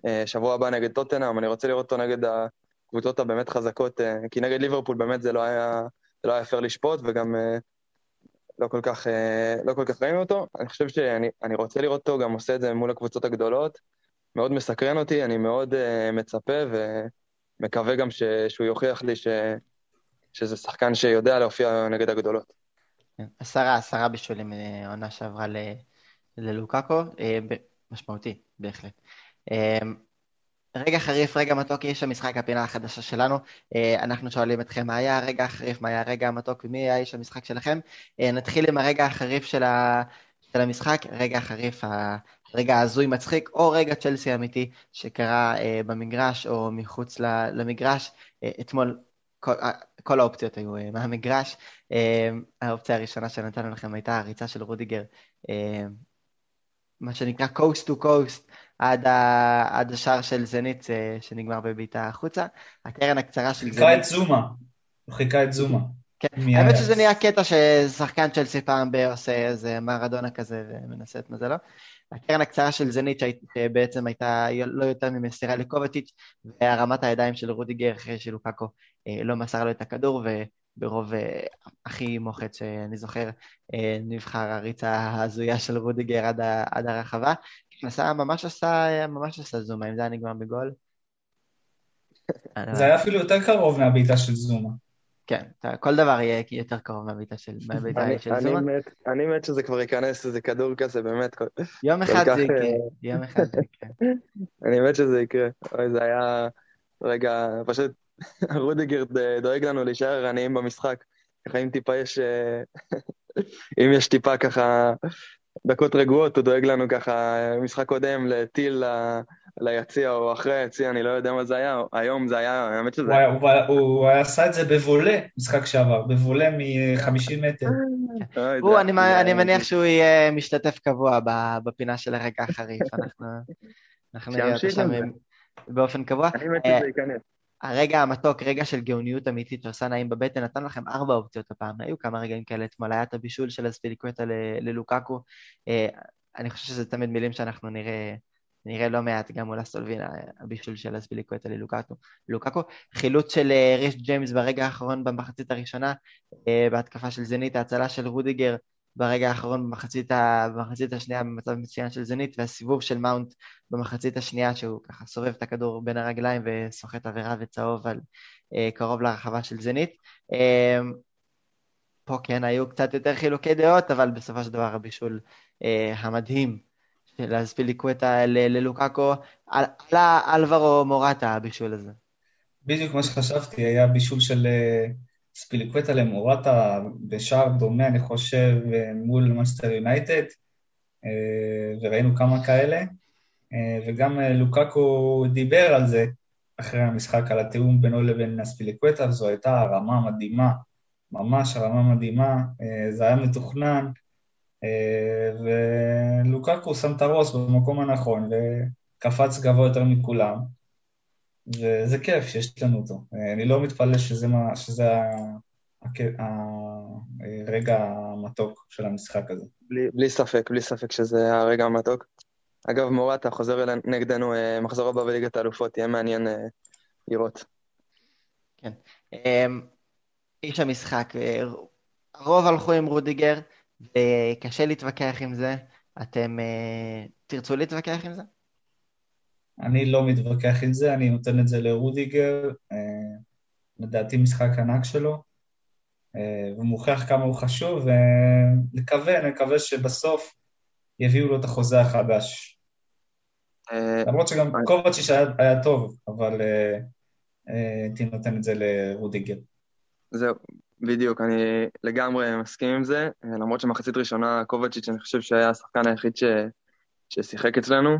אה, שבוע הבא נגד טוטנאם, אני רוצה לראות אותו נגד הקבוצות הבאמת חזקות, כי נגד ליברפול באמת זה לא היה, זה לא היה פייר לשפוט, וגם לא כל כך, לא כל כך ראינו אותו. אני חושב שאני רוצה לראות אותו גם עושה את זה מול הקבוצות הגדולות. מאוד מסקרן אותי, אני מאוד מצפה ומקווה גם ש, שהוא יוכיח לי ש... שזה שחקן שיודע להופיע נגד הגדולות. כן, עשרה, עשרה בישולים אה, עונה שעברה ללוקאקו, אה, משמעותי, בהחלט. אה, רגע חריף, רגע מתוק, יש שם משחק הפינה החדשה שלנו. אנחנו שואלים אתכם מה היה הרגע החריף, מה היה הרגע המתוק ומי היה איש המשחק שלכם. נתחיל עם הרגע החריף של, ה... של המשחק, רגע החריף, הרגע ההזוי מצחיק, או רגע צ'לסי אמיתי שקרה במגרש או מחוץ למגרש. אתמול כל, כל האופציות היו מהמגרש. האופציה הראשונה שנתנו לכם הייתה הריצה של רודיגר, מה שנקרא coast to coast, עד, ה... עד השער של זנית שנגמר בבעיטה החוצה. הקרן הקצרה של זנית... חיכה את זומה. הוא חיכה את זומה. כן, האמת שזה נהיה קטע ששחקן צ'לסי פעם בעושה איזה מרדונה כזה ומנסה את מזלו. הקרן הקצרה של זנית שבעצם הייתה לא יותר ממסירה לקובטיץ' והרמת הידיים של רודיגר אחרי שלוקקו אה, לא מסר לו את הכדור וברוב אה, הכי מוחץ שאני זוכר אה, נבחר הריצה ההזויה של רודיגר עד, עד הרחבה. עשה, ממש עשה, ממש עשה זומה, אם זה היה נגמר בגול. זה היה אפילו יותר קרוב מהבעיטה של זומה. כן, כל דבר יהיה יותר קרוב מהבעיטה של, של זומה. אני מת שזה כבר ייכנס איזה כדור כזה, באמת. יום אחד זה יקרה, אה, יום אחד זה יקרה. אני מת שזה יקרה. אוי, זה היה רגע, פשוט רודיגר דואג לנו להישאר ערניים במשחק. ככה אם טיפה יש... אה, אם יש טיפה ככה דקות רגועות, הוא דואג לנו ככה, משחק קודם, לטיל ליציע או אחרי היציע, אני לא יודע מה זה היה, היום זה היה, האמת שזה... הוא, הוא, הוא עשה את זה בבולה, משחק שעבר, בבולה מ-50 מטר. הוא, אני, אני מניח שהוא יהיה משתתף קבוע בפינה של הרגע החריף, אנחנו, אנחנו נראה אותו שם באופן קבוע. אני מת שזה ייכנס. הרגע המתוק, רגע של גאוניות אמיתית שעושה נעים בבטן, נתן לכם ארבע אופציות הפעם, היו כמה רגעים כאלה. אתמול, היה את הבישול של אספיליקווטה ללוקקו, אני חושב שזה תמיד מילים שאנחנו נראה נראה לא מעט גם מול אסטולווינה, הבישול של אספיליקווטה ללוקקו. לוקקו, חילוץ של אה, ריש ג'יימס ברגע האחרון במחצית הראשונה, אה, בהתקפה של זנית, ההצלה של רודיגר ברגע האחרון במחצית, ה... במחצית השנייה במצב מצוין של זנית, והסיבוב של מאונט במחצית השנייה, שהוא ככה סובב את הכדור בין הרגליים וסוחט עבירה וצהוב על אה, קרוב לרחבה של זנית. פה כן היו קצת יותר חילוקי דעות, אבל בסופו של דבר הבישול המדהים של אספיליקווטה ללוקאקו, עלה אלברו מורטה הבישול הזה. בדיוק מה שחשבתי, היה בישול של אה, ספיליקווטה למורטה בשער דומה, אני חושב, אה, מול מנסטר יונייטד, אה, וראינו כמה כאלה, וגם לוקאקו דיבר על זה אחרי המשחק, על התיאום בינו לבין אספיליקווטה, וזו הייתה רמה מדהימה, ממש רמה מדהימה, זה היה מתוכנן, אה, ולוקקו שם את הראש במקום הנכון וקפץ גבוה יותר מכולם, וזה כיף שיש לנו אותו. אה, אני לא מתפלא שזה, מה, שזה הרגע המתוק של המשחק הזה. בלי, בלי ספק, בלי ספק שזה הרגע המתוק. אגב, מורטה חוזר נגדנו אה, מחזור הבא בליגת האלופות, יהיה מעניין לראות. כן. איש המשחק, הרוב הלכו עם רודיגר. וקשה להתווכח עם זה. אתם תרצו להתווכח עם זה? אני לא מתווכח עם זה, אני נותן את זה לרודיגר, uh, לדעתי משחק ענק שלו, uh, ומוכיח כמה הוא חשוב, ונקווה, נקווה שבסוף יביאו לו את החוזה החדש. למרות שגם קובצ'יש היה טוב, אבל הייתי נותן את זה לרודיגר. זהו, בדיוק, אני לגמרי מסכים עם זה, למרות שמחצית ראשונה קובצ'יץ', אני חושב שהיה השחקן היחיד ש... ששיחק אצלנו.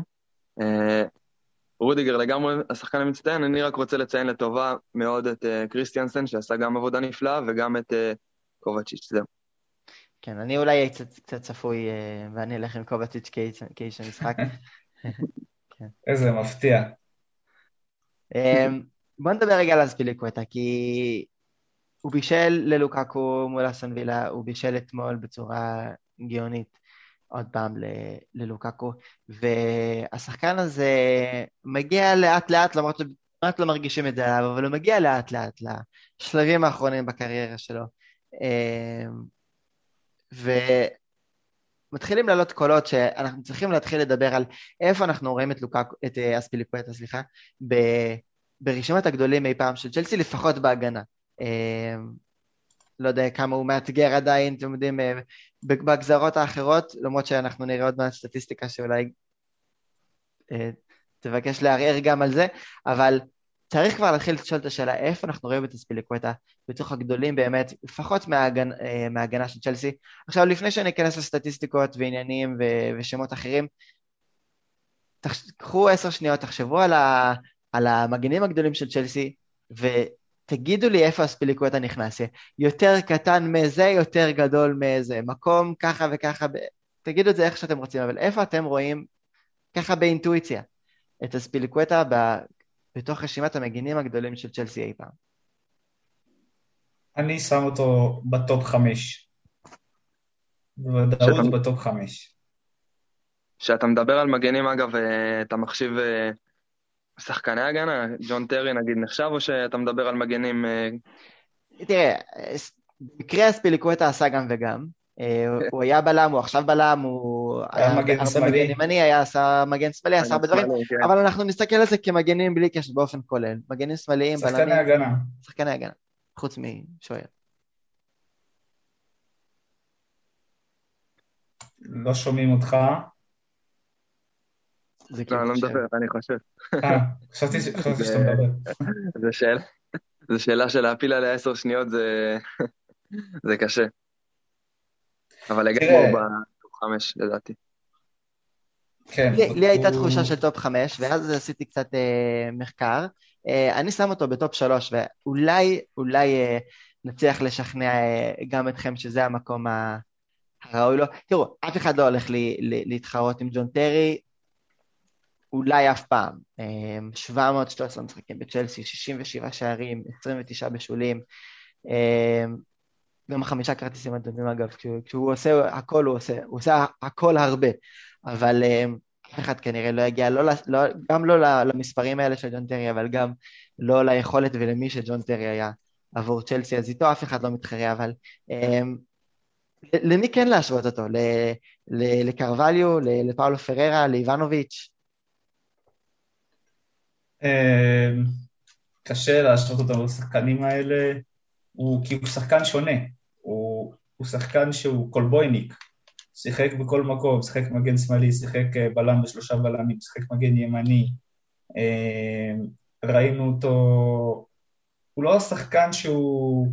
רודיגר לגמרי השחקן המצטיין, אני רק רוצה לציין לטובה מאוד את uh, קריסטיאנסן, שעשה גם עבודה נפלאה, וגם את uh, קובצ'יץ', זהו. כן, אני אולי קצת, קצת צפוי, uh, ואני אלך עם קובצ'יץ' כאיש, המשחק. כן. איזה מפתיע. Um, בוא נדבר רגע על אספיליקווטה, כי הוא בישל ללוקקו מול אסון וילה, הוא בישל אתמול בצורה גאונית עוד פעם ללוקקו, והשחקן הזה מגיע לאט לאט, למרות שכמעט לא מרגישים את זה עליו, אבל הוא מגיע לאט לאט לשלבים האחרונים בקריירה שלו. אמ, ומתחילים לעלות קולות שאנחנו צריכים להתחיל לדבר על איפה אנחנו רואים את לוקקו, את אה, אספיליקווטה, סליחה, ברשימת הגדולים אי פעם של צ'לסי, לפחות בהגנה. אמ, לא יודע כמה הוא מאתגר עדיין, אתם יודעים, אה, בגזרות האחרות, למרות שאנחנו נראה עוד מעט סטטיסטיקה שאולי אה, תבקש לערער גם על זה, אבל צריך כבר להתחיל לשאול את השאלה איפה אנחנו רואים את הספיליקווטה בתוך הגדולים באמת, לפחות מההגנ... אה, מההגנה של צ'לסי. עכשיו, לפני שאני אכנס לסטטיסטיקות ועניינים ו... ושמות אחרים, קחו עשר שניות, תחשבו על, ה... על המגנים הגדולים של צ'לסי, ו... תגידו לי איפה אספיליקווטה נכנס. יותר קטן מזה, יותר גדול מזה. מקום ככה וככה, ב... תגידו את זה איך שאתם רוצים, אבל איפה אתם רואים, ככה באינטואיציה, את אספיליקווטה ב- בתוך רשימת המגינים הגדולים של צ'לסי אי פעם? אני שם אותו בטופ חמש. בוודאות שאתה- בטופ חמש. כשאתה מדבר על מגנים, אגב, אה, אתה מחשיב אה, שחקני הגנה? ג'ון טרי נגיד נחשב, או שאתה מדבר על מגנים... אה, תראה, במקרה אספיליקווטה עשה גם וגם. אה, הוא היה בלם, הוא עכשיו בלם, הוא היה מגן שמאלי. מגן ימני, היה עשה מגן שמאלי, עשה הרבה דברים, כן. אבל אנחנו נסתכל על זה כמגנים בלי קשר באופן כולל. מגנים שמאליים, שחקני בלמים, הגנה. שחקני הגנה, חוץ משוער. לא שומעים אותך. זה לא, אני לא כאילו מדבר, אני חושב. אה, חשבתי שאתה זה- מדבר. זו שאלה, זו שאלה שלהפיל עליה עשר שניות זה, זה קשה. אבל. הוא בטופ חמש לדעתי. כן. לי, לי הייתה תחושה של טופ חמש, ואז עשיתי קצת אה, מחקר. אה, אני שם אותו בטופ שלוש, ואולי, אולי אה, נצליח לשכנע אה, גם אתכם שזה המקום הראוי לו. תראו, אף אחד לא הולך לי, לי, להתחרות עם ג'ון טרי, אולי אף פעם. אה, 713 משחקים בצ'לסי, 67 שערים, 29 בשולים. אה, גם חמישה כרטיסים אדומים אגב, כשהוא, כשהוא עושה הכל, הוא עושה, הוא עושה הכל הרבה. אבל אה, אף אחד כנראה לא יגיע, לא, לא, גם לא למספרים האלה של ג'ון טרי, אבל גם לא ליכולת ולמי שג'ון טרי היה עבור צ'לסי, אז איתו אף אחד לא מתחרה, אבל למי כן להשוות אותו? לקרווליו, לפאולו פררה, לאיבנוביץ'? אה, קשה להשוות אותו לשחקנים האלה, הוא, כי הוא שחקן שונה, הוא, הוא שחקן שהוא קולבויניק, שיחק בכל מקום, שיחק מגן שמאלי, שיחק אה, בלם בשלושה בלמים, שיחק מגן ימני, אה, ראינו אותו, הוא לא השחקן שהוא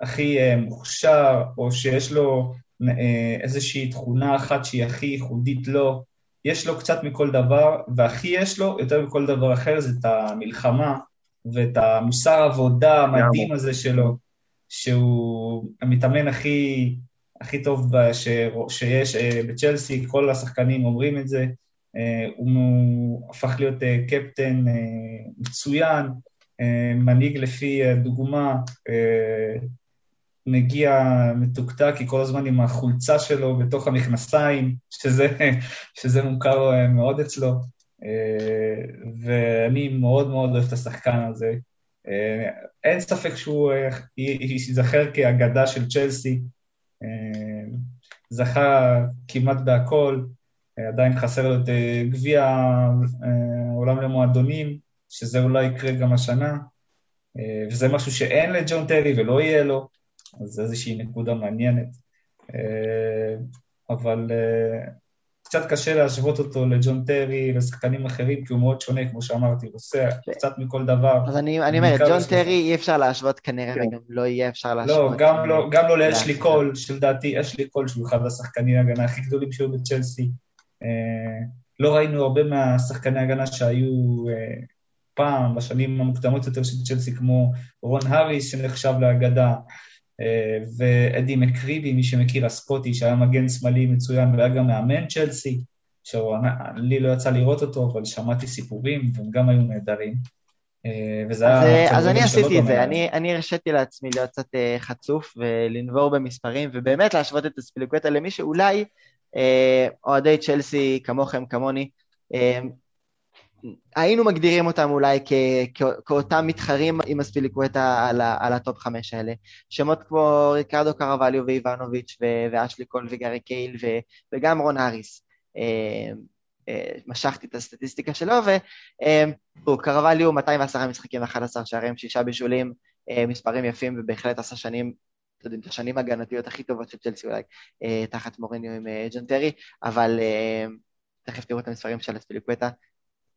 הכי אה, מוכשר, או שיש לו אה, איזושהי תכונה אחת שהיא הכי ייחודית לו, יש לו קצת מכל דבר, והכי יש לו, יותר מכל דבר אחר, זה את המלחמה ואת המוסר העבודה המדהים הזה שלו, שהוא המתאמן הכי, הכי טוב ש, שיש אה, בצ'לסי, כל השחקנים אומרים את זה. אה, הוא הפך להיות אה, קפטן מצוין, מנהיג לפי הדוגמה, אה, מגיע מתוקתק, כי כל הזמן עם החולצה שלו בתוך המכנסיים, שזה, שזה מוכר אה, מאוד אצלו, אה, ואני מאוד מאוד אוהב את השחקן הזה. אה, אין ספק שהוא ייזכר כאגדה של צ'לסי, זכה כמעט בהכל, עדיין חסר לו את גביע העולם למועדונים, שזה אולי יקרה גם השנה, וזה משהו שאין לג'ון טרי ולא יהיה לו, אז זה איזושהי נקודה מעניינת. אה, אבל אה, קצת קשה להשוות אותו לג'ון טרי ולשחקנים אחרים, כי הוא מאוד שונה, כמו שאמרתי, הוא עושה קצת מכל דבר. אז אני, אני אומר, ג'ון. טרי אי אפשר להשוות כנראה, כן. וגם לא יהיה אפשר להשוות. לא, גם לא, גם לא לאשלי. קול, שלדעתי אשלי קול, שהוא אחד השחקני ההגנה הכי גדולים שהיו בצ'לסי. אה, לא ראינו הרבה מהשחקני ההגנה שהיו אה, פעם, בשנים המוקדמות יותר של צ'לסי, כמו רון האריס, שנחשב לאגדה, אה, ואדי מקריבי, מי שמכיר, הסקוטי, שהיה מגן שמאלי מצוין והיה גם מאמן צ'לסי, שלי לא יצא לראות אותו, אבל שמעתי סיפורים, והם גם היו נהדרים. אה, וזה אז, היה... אה, אז אני עשיתי את זה. אני, אני הרשיתי לעצמי להיות קצת אה, חצוף ולנבור במספרים, ובאמת להשוות את אספיליקווטה למי שאולי אה, אוהדי צ'לסי כמוכם, כמוני, אה, היינו מגדירים אותם אולי כ, כ, כאותם מתחרים עם אספיליקווטה על, על הטופ חמש האלה. שמות כמו ריקרדו קרווליו ואיבנוביץ' ואשלי קול וגארי קייהיל ו, וגם רון האריס. אה, אה, משכתי את הסטטיסטיקה שלו, ו... אה, קרווליו 210 משחקים ו-11 שערים, שישה בישולים, מספרים יפים, ובהחלט עשה שנים, אתם יודעים, את השנים ההגנתיות הכי טובות של צ'לסי אולי, תחת מוריניו עם אה, ג'ון טרי, אבל תכף תראו את המספרים של אספיליקווטה,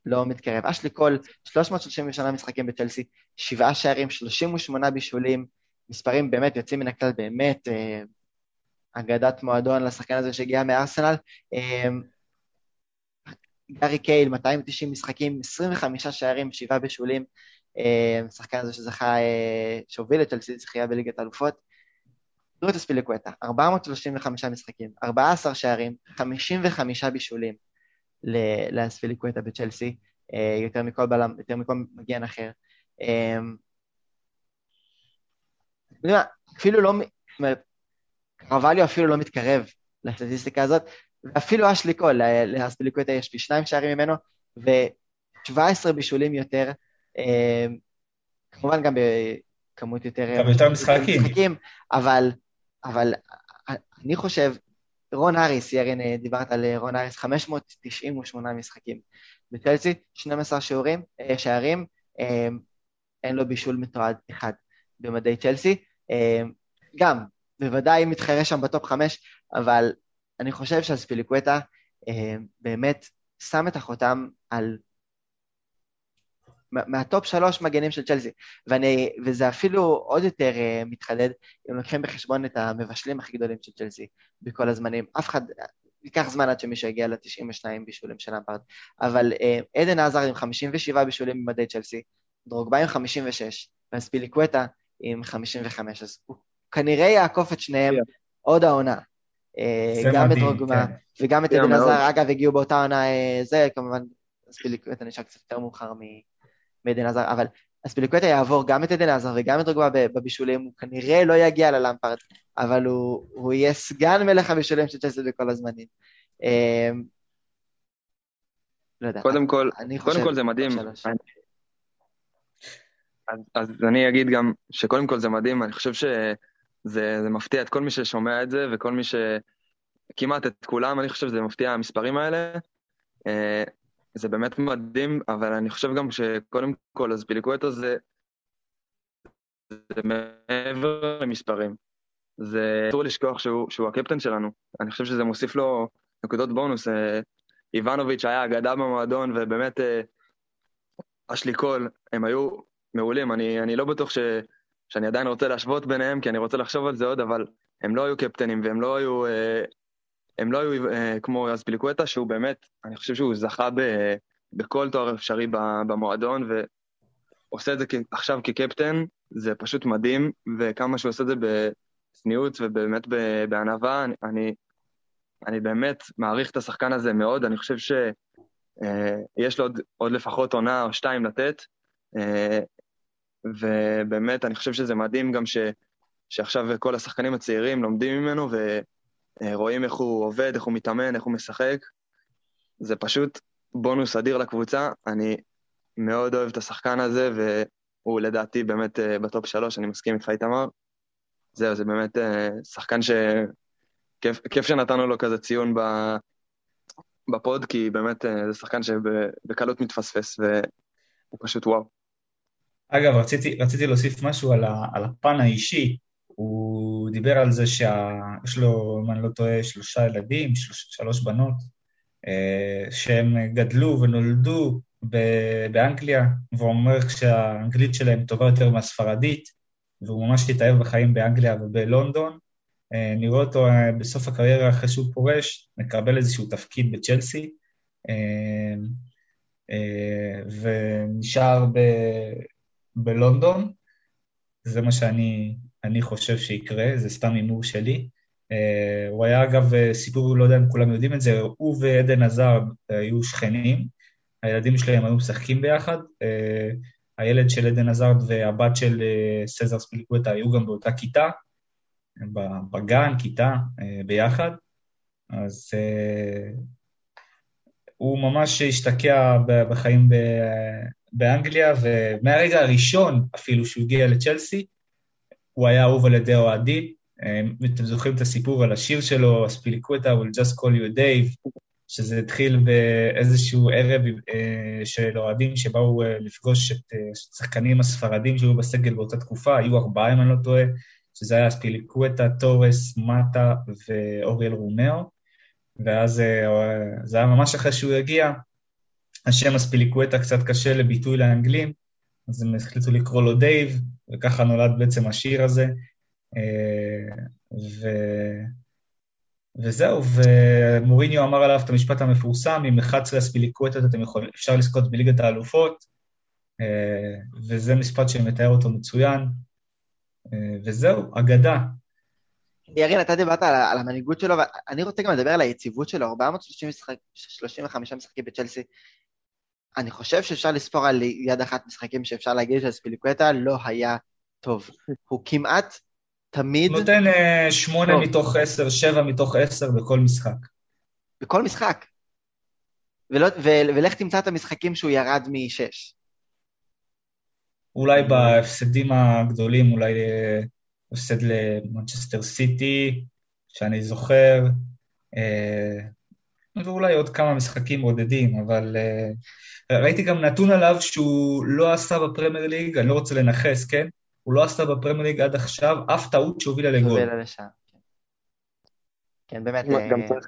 לא מתקרב. אשלי קול, 338 משחקים בצ'לסי, שבעה שערים, 38 בישולים, מספרים באמת יוצאים מן הכלל, באמת אה, אגדת מועדון לשחקן הזה שהגיע מארסנל. אה, גארי קייל, 290 משחקים, 25 שערים, 7 בישולים, אה, שחקן הזה שזכה, שהוביל את צ'לסי זכייה בליגת האלופות. תראו את אספיליקווטה, 435 משחקים, 14 שערים, 55 בישולים לאספיליקווטה בצ'לסי. אה, יותר מכל בלם, יותר מכל מגן אחר. אה, אפילו לא, זאת אומרת, קרווליו אפילו לא מתקרב לסטטיסטיקה הזאת, ואפילו אשלי קול, לאספיליקווטה יש פי שניים שערים ממנו, ו-17 בישולים יותר, כמובן גם בכמות יותר... גם יותר משחקים. משחקים אבל, אבל אני חושב, רון האריס, ירין, דיברת על רון האריס, 598 משחקים. בצלסי, 12 שיעורים, אה, שערים, אה, אין לו בישול מתועד אחד במדי צ'לסי. אה, גם, בוודאי מתחרה שם בטופ חמש, אבל אני חושב שאספיליקווטה באמת שם את החותם על מהטופ שלוש מגנים של צ'לסי, ואני, וזה אפילו עוד יותר אה, מתחדד אם לוקחים בחשבון את המבשלים הכי גדולים של צ'לסי בכל הזמנים. אף אחד, ייקח זמן עד שמישהו יגיע ל-92 בישולים של למפרד, אבל uh, עדן עזר עם 57 בישולים במדי צ'לסי, דרוגבה עם 56, וספיליקווטה עם 55, אז הוא כנראה יעקוף את שניהם yeah. עוד העונה. Uh, גם מדהים, את דרוגבה כן. וגם את עדן עזר, אגב, הגיעו באותה עונה, זה כמובן, ספיליקווטה נשאר קצת יותר מאוחר מ... מעדן עזר, אבל אספיליקווטה יעבור גם את עדן עזר וגם את דרוגבה בבישולים, הוא כנראה לא יגיע ללמפרד, אבל הוא, הוא יהיה סגן מלך הבישולים של צ'לסי בכל הזמנים. אמ, לא יודע. קודם כל, קודם כל זה מדהים. אז, אז אני אגיד גם שקודם כל זה מדהים, אני חושב שזה מפתיע את כל מי ששומע את זה וכל מי ש... כמעט את כולם, אני חושב שזה מפתיע המספרים האלה. זה באמת מדהים, אבל אני חושב גם שקודם כל, אז פיליקווטו זה, זה מעבר למספרים. זה אסור לשכוח שהוא, שהוא הקפטן שלנו. אני חושב שזה מוסיף לו נקודות בונוס. אה, איבנוביץ' היה אגדה במועדון, ובאמת אה, אשלי קול, הם היו מעולים. אני, אני לא בטוח ש, שאני עדיין רוצה להשוות ביניהם, כי אני רוצה לחשוב על זה עוד, אבל הם לא היו קפטנים והם לא היו אה, הם לא היו uh, כמו אספיליקווטה, שהוא באמת, אני חושב שהוא זכה ב, בכל תואר אפשרי במועדון, ועושה את זה עכשיו כקפטן, זה פשוט מדהים, וכמה שהוא עושה את זה בצניעות ובאמת בענווה, אני, אני, אני באמת מעריך את השחקן הזה מאוד, אני חושב שיש uh, לו עוד, עוד לפחות עונה או שתיים לתת, uh, ובאמת, אני חושב שזה מדהים גם ש, שעכשיו כל השחקנים הצעירים לומדים ממנו, ו... אה, רואים איך הוא עובד, איך הוא מתאמן, איך הוא משחק. זה פשוט בונוס אדיר לקבוצה. אני מאוד אוהב את השחקן הזה, והוא לדעתי באמת אה, בטופ שלוש, אני מסכים איתך איתמר. זהו, זה באמת אה, שחקן ש... כיף, שנתנו לו כזה ציון. בפוד, כי באמת זה שחקן שבקלות מתפספס, והוא פשוט וואו. אגב, רציתי, רציתי להוסיף משהו על, ה, על הפן האישי. הוא דיבר על זה שיש לו, אם אני לא טועה, שלושה ילדים, שלוש, שלוש בנות, אה, שהם גדלו ונולדו באנגליה, והוא אומר שהאנגלית שלהם טובה יותר מהספרדית, והוא ממש התאהב בחיים באנגליה ובלונדון. אה, נראה אותו אה, בסוף הקריירה, אחרי שהוא פורש, מקבל איזשהו תפקיד בצ'לסי, ונשאר ב... בלונדון. זה מה שאני אני חושב שיקרה, זה סתם הימור שלי. Uh, הוא היה אגב אה, סיפור, לא יודע אם כולם יודעים את זה, הוא ועדן עזר היו שכנים, הילדים שלהם היו משחקים ביחד, הילד של עדן עזרד והבת של סזר ספיליקווטה היו גם באותה כיתה, בגן, כיתה, ביחד, אז הוא ממש השתקע בחיים באנגליה, ומהרגע הראשון אפילו שהוא הגיע לצ'לסי, הוא היה אהוב על ידי האוהדים. אם אתם זוכרים את הסיפור על השיר שלו, אספיליקווטה, we'll just call you Dave, שזה התחיל באיזשהו ערב אה, של אוהדים שבאו אה, לפגוש את השחקנים אה, הספרדים שהיו בסגל באותה תקופה, היו ארבעה אם אני לא טועה, שזה היה אספיליקווטה, טורס, מטה ואוריאל רומאו, ואז זה היה ממש אחרי שהוא הגיע, השם אספיליקווטה קצת קשה לביטוי לאנגלים, אז הם החליטו לקרוא לו דייב, וככה נולד בעצם השיר הזה. אה, ו... וזהו, ומוריניו אמר עליו את המשפט המפורסם, עם 11 אספיליקווטות אתם יכולים, אפשר לזכות בליגת האלופות, אה, וזה משפט שמתאר אותו מצוין, אה, וזהו, אגדה. ירין, אתה דיברת על, על המנהיגות שלו, ואני רוצה גם לדבר על היציבות שלו, 435 משחקים בצ'לסי. אני חושב שאפשר לספור על יד אחת משחקים שאפשר להגיד שאספיליקווטה לא היה טוב. הוא כמעט תמיד... נותן אה, שמונה מתוך עשר, שבע מתוך עשר בכל משחק. בכל משחק. ולא, ו, ולך תמצא את המשחקים שהוא ירד משש. אולי בהפסדים הגדולים, אולי אה, הפסד למנצ'סטר סיטי, שאני זוכר, אה, ואולי עוד כמה משחקים בודדים, אבל ראיתי גם נתון עליו שהוא לא עשה בפרמייר ליג, אני לא רוצה לנכס, כן? הוא לא עשה בפרמייר ליג עד עכשיו אף טעות שהובילה לגול. כן. כן, באמת... גם אה, צריך,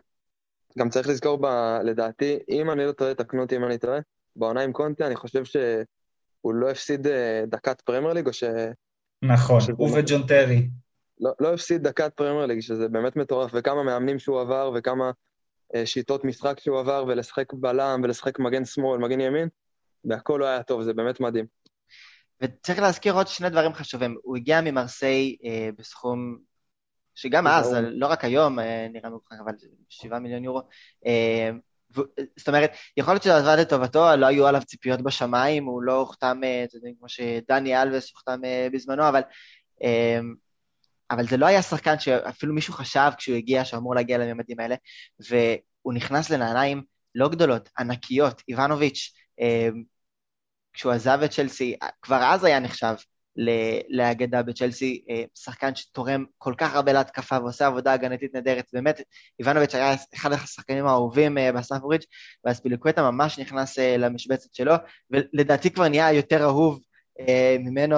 גם צריך לזכור, ב, לדעתי, אם אני לא טועה, תקנו אותי אם אני טועה, בעונה עם קונטי, אני חושב שהוא לא הפסיד אה, דקת פרמייר ליג, או ש... נכון, הוא וג'ון טרי. לא, לא הפסיד דקת פרמייר ליג, שזה באמת מטורף, וכמה מאמנים שהוא עבר, וכמה שיטות משחק שהוא עבר, ולשחק בלם, ולשחק מגן שמאל, מגן ימין, והכל לא היה טוב, זה באמת מדהים. וצריך להזכיר עוד שני דברים חשובים. הוא הגיע ממרסיי אה, בסכום שגם אז, לא רק היום אה, נראה מגוחך, אבל 7 מיליון יורו. אה, ו, זאת אומרת, יכול להיות שזה עבד לטובתו, לא היו עליו ציפיות בשמיים, הוא לא הוחתם, אה, אתם יודעים, כמו שדני אלווס הוחתם אה, בזמנו, אבל, אה, אבל זה לא היה שחקן שאפילו מישהו חשב כשהוא הגיע שאמור להגיע לממדים האלה, והוא נכנס לנעליים לא גדולות, ענקיות, איבנוביץ', אה, כשהוא עזב את צ'לסי, כבר אז היה נחשב לאגדה בצ'לסי, אה, שחקן שתורם כל כך הרבה להתקפה ועושה עבודה הגנתית נהדרת. באמת, איבנוביץ' היה אחד השחקנים האהובים אה, בסטנפורד ואז פיליקווטה ממש נכנס אה, למשבצת שלו, ולדעתי כבר נהיה יותר אהוב ממנו.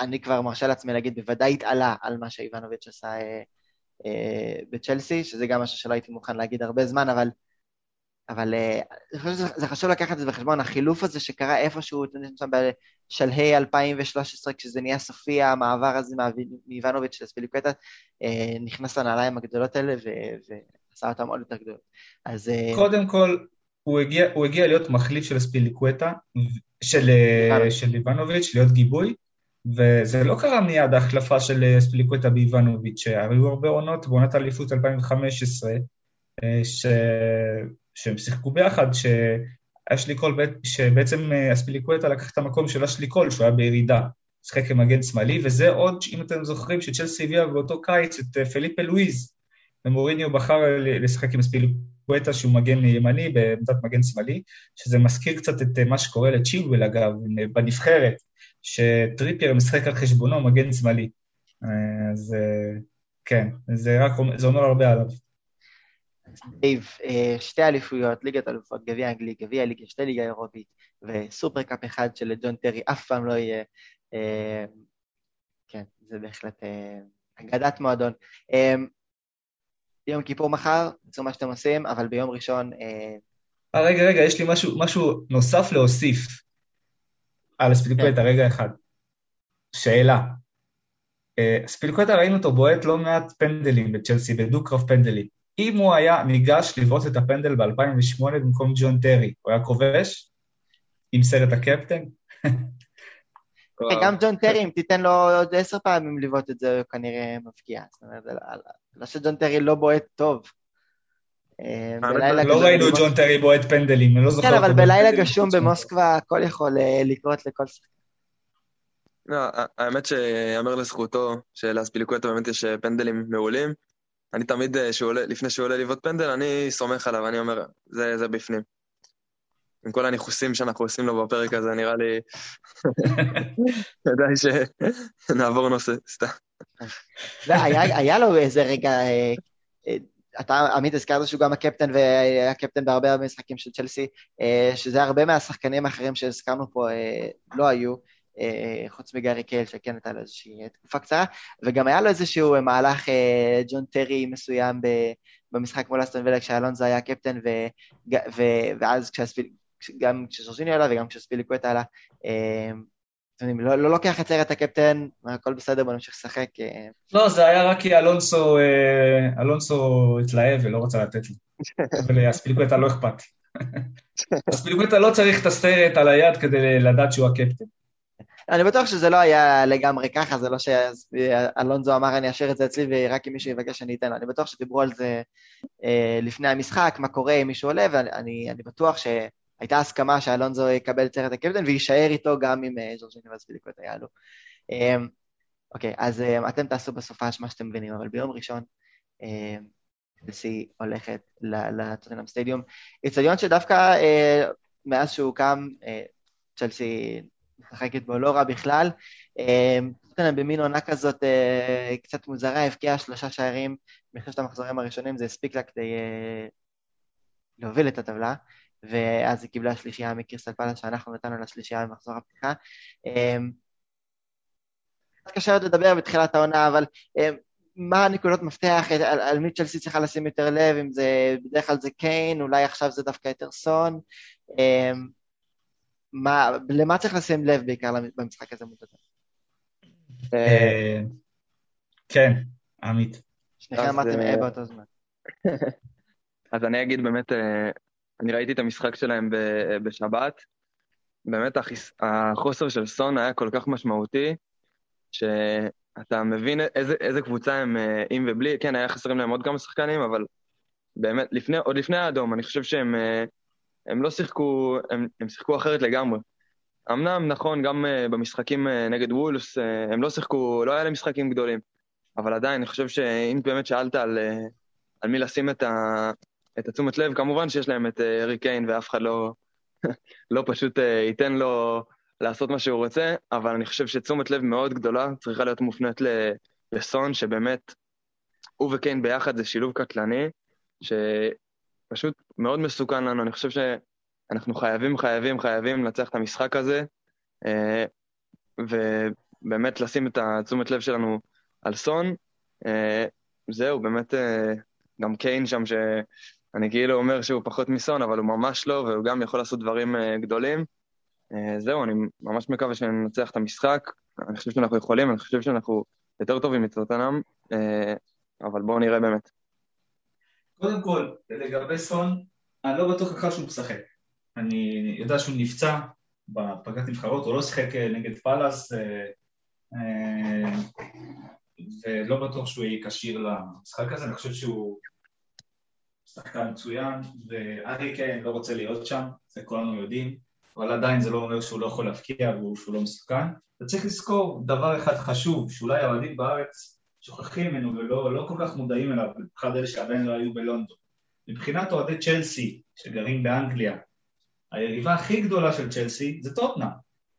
אני כבר מרשה לעצמי להגיד, בוודאי התעלה על מה שאיבנוביץ' עשה בצ'לסי, שזה גם משהו שלא הייתי מוכן להגיד הרבה זמן, אבל אבל אה, אני חושב שזה חשוב לקחת את זה בחשבון, החילוף הזה שקרה איפשהו, אתם יודעים, שם בשלהי 2013, כשזה נהיה סופי, המעבר הזה מאיבנוביץ' לספיליקטה, אה, נכנס לנעליים הגדולות האלה ועשה אותם עוד יותר גדולות. אז... אה, קודם כל, הוא הגיע, הוא הגיע להיות מחליף של אספיליקווטה, של, של איבנוביץ', להיות גיבוי, וזה לא קרה מיד ההחלפה של אספיליקווטה באיבנוביץ', היו הרבה עונות, בעונת האליפות 2015, ש... שהם שיחקו ביחד, שאשלי קול, שבעצם אה, אספיליקווטה לקח את המקום של אשלי קול, שהוא היה בירידה, שיחק כמגן שמאלי, וזה עוד, אם אתם זוכרים, שצ'לסי הביאה באותו קיץ את אה, פליפה לואיז, ומוריניו בחר לשחק עם אספיליקווטה שהוא מגן ימני בעמדת מגן שמאלי, שזה מזכיר קצת את אה, מה שקורה לצ'ילואל אגב, בנבחרת, שטריפייר משחק על חשבונו מגן שמאלי. אז כן, זה רק, זה אומר הרבה עליו. דייב, אה, שתי אליפויות, ליגת אלופות, גביע אנגלי, גביע ליגה, שתי ליגה אירופית, וסופרקאפ אחד שלג'ון טרי אף פעם לא יהיה. אה, כן, זה בהחלט אה, אגדת מועדון. יום כיפור מחר, תעשו מה שאתם עושים, אבל ביום ראשון... רגע, רגע, יש לי משהו, משהו נוסף להוסיף על ספיליקווטה, כן. רגע אחד. שאלה. ספיליקווטה ראינו אותו בועט לא מעט פנדלים בצ'לסי, בדו-קרב פנדלים. אם הוא היה ניגש לבעוט את הפנדל ב-2008 במקום ג'ון טרי, הוא היה כובש עם סרט הקפטן? גם ג'ון טרי, אם תיתן לו עוד עשר פעמים לבעוט את זה, הוא כנראה מבקיע. זאת אומרת, לא שג'ון טרי לא בועט טוב. אה, לא ראינו את ג'ון טרי בועט פנדלים, אני לא זוכר. כן, אבל בלילה גשום במוסקבה הכל יכול אה, לקרות לכל שחקן. לא, האמת שיאמר לזכותו שלאספיליקווטה באמת יש אה, פנדלים מעולים. אני תמיד, לפני שהוא עולה לבעוט פנדל, אני סומך עליו, אני אומר, זה, זה בפנים. עם כל הניחוסים שאנחנו עושים לו בפרק הזה, נראה לי... כדאי שנעבור נושא, סתם. היה לו איזה רגע, אתה, עמית, הזכרת שהוא גם הקפטן והיה קפטן בהרבה משחקים של צ'לסי, שזה הרבה מהשחקנים האחרים שהזכרנו פה לא היו. אה, חוץ מגארי קייל, שכן הייתה לו איזושהי תקופה קצרה, וגם היה לו איזשהו מהלך אה, ג'ון טרי מסוים במשחק מול אסטון וילק, כשאלונזו היה קפטן, ואז גם כשז'ורז'יני עלה וגם כשספיליקווטה עלה, אה, לא, לא לוקח את סרט הקפטן, הכל בסדר, בוא נמשיך לשחק. לא, זה היה רק כי אלונסו, אלונסו התלהב ולא רצה לתת לי. ולאספיליקווטה לא אכפת. אספיליקווטה לא צריך את הסרט על היד כדי לדעת שהוא הקפטן. אני בטוח שזה לא היה לגמרי ככה, זה לא שאלונזו אמר אני אשאיר את זה אצלי ורק אם מישהו יבקש אני אתן לו. אני בטוח שדיברו על זה אה, לפני המשחק, מה קורה אם מישהו עולה, ואני בטוח שהיה הייתה הסכמה שאלונזו יקבל את סרט הקפטן ויישאר איתו גם אם ז'ורג'יני ואספיליקוט היה לו. אוקיי, אז אתם תעשו בסופש מה שאתם מבינים, אבל ביום ראשון צ'לסי הולכת לטוטנאם סטדיום. איצטדיון שדווקא מאז שהוא קם, צ'לסי משחקת בו לא רע בכלל. טוטנאם במין עונה כזאת קצת מוזרה, הבקיעה שלושה שערים בשלושת המחזורים הראשונים, זה הספיק לה כדי להוביל את הטבלה, ואז היא קיבלה שלישייה מקריסטל פלאס שאנחנו נתנו לה שלישייה במחזור הפתיחה. קשה עוד לדבר בתחילת העונה, אבל מה הנקודות מפתח, על, על מי צ'לסי צריכה לשים יותר לב, אם זה, בדרך כלל זה קיין, אולי עכשיו זה דווקא יותר סון. מה, למה צריך לשים לב בעיקר במשחק הזה מול כן, עמית. שניכם אמרתם אה באותו זמן. אז אני אגיד באמת, אה, אני ראיתי את המשחק שלהם בשבת, באמת החוסר של סון היה כל כך משמעותי, שאתה מבין איזה, איזה קבוצה הם אה, עם ובלי, כן, היה חסרים להם עוד כמה שחקנים, אבל באמת, לפני, עוד לפני האדום, אני חושב שהם אה, הם לא שיחקו, הם, הם שיחקו אחרת לגמרי. אמנם, נכון, גם במשחקים נגד וולס, הם לא שיחקו, לא היה להם משחקים גדולים, אבל עדיין, אני חושב שאם באמת שאלת על, על מי לשים את, ה, את התשומת לב, כמובן שיש להם את ארי קיין ואף אחד לא, לא פשוט ייתן לו לעשות מה שהוא רוצה, אבל אני חושב שתשומת לב מאוד גדולה צריכה להיות מופנית לסון, שבאמת, הוא וקיין ביחד זה שילוב קטלני, שפשוט מאוד מסוכן לנו, אני חושב שאנחנו חייבים, חייבים, חייבים לנצח את המשחק הזה, אה, ובאמת לשים את התשומת לב שלנו על סון. אה, זהו, באמת, אה, גם קיין שם, שאני כאילו אומר שהוא פחות מסון, אבל הוא ממש לא, והוא גם יכול לעשות דברים גדולים. אה, זהו, אני ממש מקווה שננצח את המשחק. אני חושב שאנחנו יכולים, אני חושב שאנחנו יותר טובים מטוטנאם, אה, אבל בואו נראה באמת. קודם כל, לגבי סון, אני לא בטוח בכלל שהוא משחק. אני יודע שהוא נפצע בפגרת נבחרות, הוא לא שיחק אה, נגד פאלאס, ולא בטוח שהוא יהיה כשיר למשחק הזה, אני חושב שהוא שחקן מצוין, וארי קיין לא רוצה להיות שם, זה כולנו יודעים. אבל עדיין זה לא אומר שהוא לא יכול להפקיע ושהוא לא מסוכן. אתה צריך לזכור דבר אחד חשוב, שאולי האוהדים בארץ שוכחים ממנו ולא לא כל כך מודעים אליו, במיוחד אלה שעדיין לא היו בלונדון. מבחינת אוהדי צ'לסי שגרים באנגליה, היריבה הכי גדולה של צ'לסי זה טוטנאם.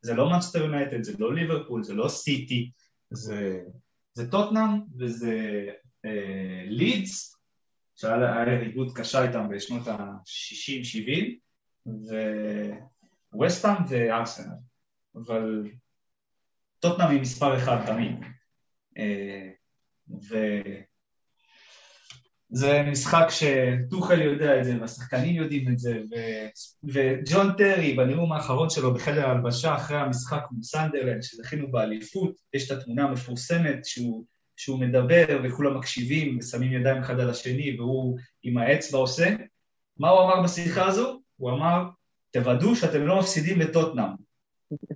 זה לא מאנסטר יונייטד, זה לא ליברפול, זה לא סיטי, זה, זה טוטנאם וזה אה, לידס, שהיה יריבות קשה איתם בשנות ה-60-70, ווסטהאם וארסנל, אבל טוטנאם היא מספר אחד תמיד. אה, וזה משחק שטוחל יודע את זה, והשחקנים יודעים את זה, ו... וג'ון טרי בנאום האחרון שלו בחדר ההלבשה אחרי המשחק מול סנדרלנד, שזכינו באליפות, יש את התמונה המפורסמת שהוא, שהוא מדבר וכולם מקשיבים ושמים ידיים אחד על השני והוא עם האצבע עושה. מה הוא אמר בשיחה הזו? הוא אמר, תוודאו שאתם לא מפסידים לטוטנאם.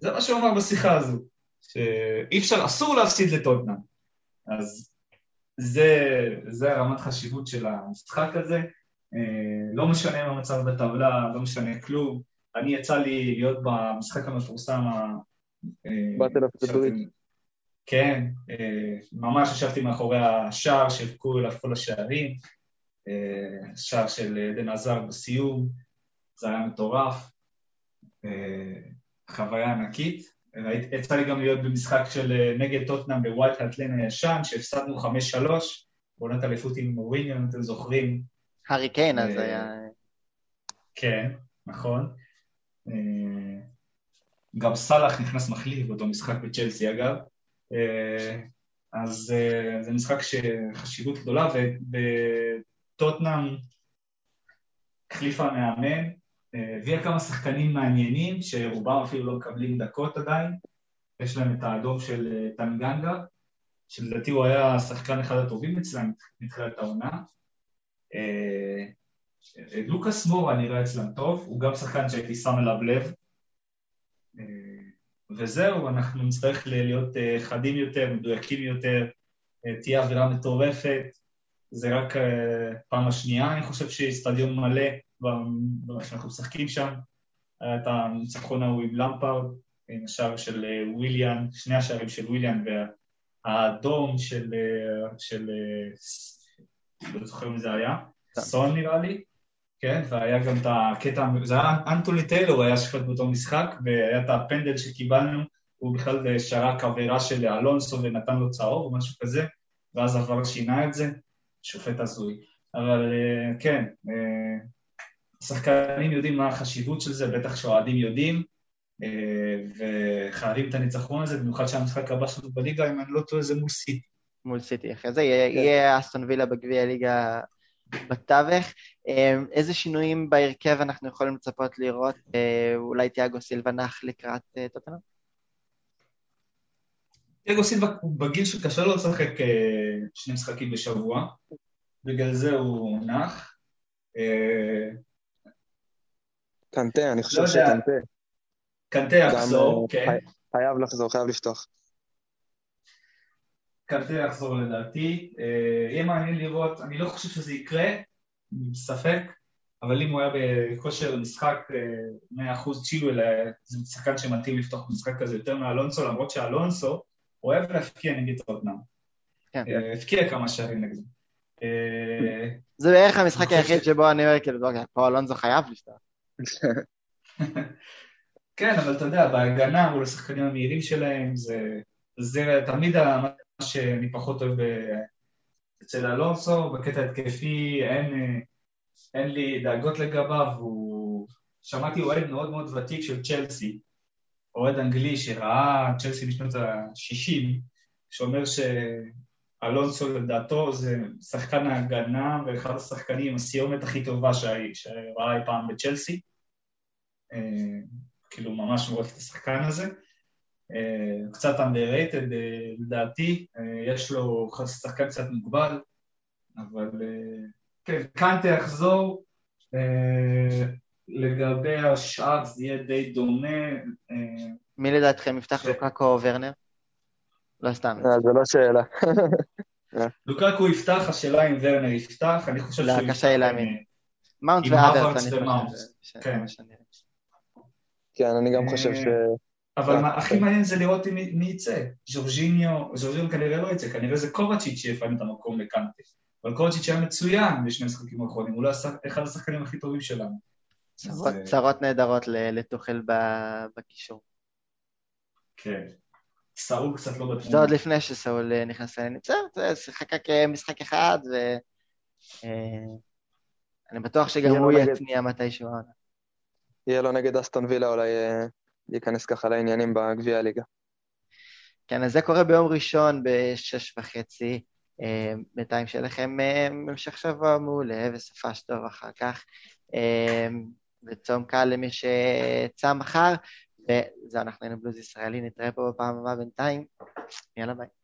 זה מה שהוא אמר בשיחה הזו, שאי אפשר, אסור להפסיד לטוטנאם. אז זה, זה הרמת חשיבות של המשחק הזה. אה, לא משנה מה המצב בטבלה, לא משנה כלום. אני יצא לי להיות במשחק המפורסם אה, באטל אוף כן, אה, ממש ישבתי מאחורי השער שהבקעו אליו כל השערים, שער של דן עזר בסיום, זה היה מטורף, אה, חוויה ענקית. יצא לי גם להיות במשחק של אה, נגד טוטנאם בווייט האטלן הישן, שהפסדנו 5-3, בעונת אליפות עם מוריניו, אם אתם זוכרים. הארי קיין אז אה, היה... כן, נכון. גם סאלח נכנס מחליף באותו משחק בצ'לסי אגב. אז זה משחק שחשיבות גדולה, וטוטנאם החליפה מאמן, הביאה כמה שחקנים מעניינים, שרובם אפילו לא מקבלים דקות עדיין. יש להם את האדום של אה, טנגנגה, שלדעתי הוא היה שחקן אחד הטובים אצלם מתחילת העונה. אה, לוקאס מורה נראה אצלם טוב, הוא גם שחקן שהייתי שם אליו לב. אה, וזהו, אנחנו נצטרך להיות חדים יותר, מדויקים יותר, תהיה אווירה מטורפת. זה רק פעם השנייה, אני חושב, שאיצטדיון מלא שאנחנו משחקים שם, היה את הניצחון ההוא עם למפרד, עם השער של אה, וויליאן, שני השערים של וויליאן והאדום של, אה, של לא זוכר מי זה היה, סון נראה לי, כן, והיה גם את הקטע, זה היה אנטוני טיילור היה שופט באותו משחק, והיה את הפנדל שקיבלנו, הוא בכלל שרק עבירה של אלונסו ונתן לו צהוב או משהו כזה, ואז עבר שינה את זה, שופט הזוי. אבל כן, השחקנים יודעים מה החשיבות של זה, בטח שאוהדים יודעים, וחייבים את הניצחון הזה, במיוחד שהמשחק הבא שלנו בליגה, אם אני לא טועה, זה מול סיטי. מול סיטי. אחרי זה יהיה, כן. אסטון וילה בגביע הליגה בתווך. איזה שינויים בהרכב אנחנו יכולים לצפות לראות? אולי תיאגו סילבה נח לקראת טוטנאם? תיאגו סילבה הוא בגיל שקשה לו לשחק שני משחקים בשבוע, בגלל זה הוא נח. קנטה, אני חושב לא שקנטה. קנטה יחזור, כן. חייב לחזור, חייב לפתוח. קנטה יחזור לדעתי. אה, יהיה מעניין לראות, אני לא חושב שזה יקרה, ספק, אבל אם הוא היה בכושר משחק 100% אה, צ'ילואל, זה שחקן שמתאים לפתוח משחק כזה יותר מאלונסו, למרות שאלונסו אוהב להפקיע נגד טוטנאם. כן. אה, הפקיע כמה שערים נגדו. זה בערך המשחק היחיד שבו אני אומר, כאילו, אוקיי, פה אלונסו חייב לפתוח. כן, אבל אתה יודע, בהגנה מול השחקנים המהירים שלהם, זה, זה תמיד מה שאני פחות אוהב אצל אלונסו, בקטע התקפי אין, אין לי דאגות לגביו, הוא... שמעתי אוהד מאוד מאוד ותיק של צ'לסי, אוהד אנגלי שראה צ'לסי בשנות ה-60, שאומר שאלונסו לדעתו זה שחקן ההגנה ואחד השחקנים, הסיומת הכי טובה שראה אי פעם בצ'לסי. אה, כאילו ממש מורק את השחקן הזה. אה, קצת underrated אה, לדעתי, יש לו שחקן קצת מוגבל, אבל כן, קאנטה יחזור, לגבי השאר זה יהיה די דומה. מי לדעתכם יפתח לוקקו או ורנר? לא סתם. זה לא שאלה. לוקקו יפתח, השאלה אם ורנר יפתח, אני חושב שהוא יפתח. לא, קשה לי להאמין. מאונט והאברץ, אני חושב. כן. כן, אני גם חושב ש... אבל מה הכי מעניין זה לראות מי יצא. ז'ורג'יניו, ז'ורג'יניו כנראה לא יצא, כנראה זה קובצ'יץ' שיפעם את המקום לקנטה. אבל קובצ'יץ' היה מצוין בשני משחקים האחרונים, הוא לא אחד השחקנים הכי טובים שלנו. צרות נהדרות לתוכל בקישור. כן. סאול קצת לא בתמונה. זה עוד לפני שסאול אה, נכנס לעניין. בסדר, שיחק רק אה, משחק אחד, ואני אה, בטוח שגם הוא יתניע מתישהו. יהיה לו נגד אסטון וילה אולי אה, להיכנס ככה לעניינים בגביע הליגה. כן, אז זה קורה ביום ראשון בשש וחצי. אה, בינתיים שיהיה לכם אה, המשך שבוע מעולה וסופש טוב אחר כך. וצום קל למי שצם מחר. וזהו, אנחנו היינו בלוז ישראלי, נתראה פה בפעם הבאה בינתיים. יאללה ביי.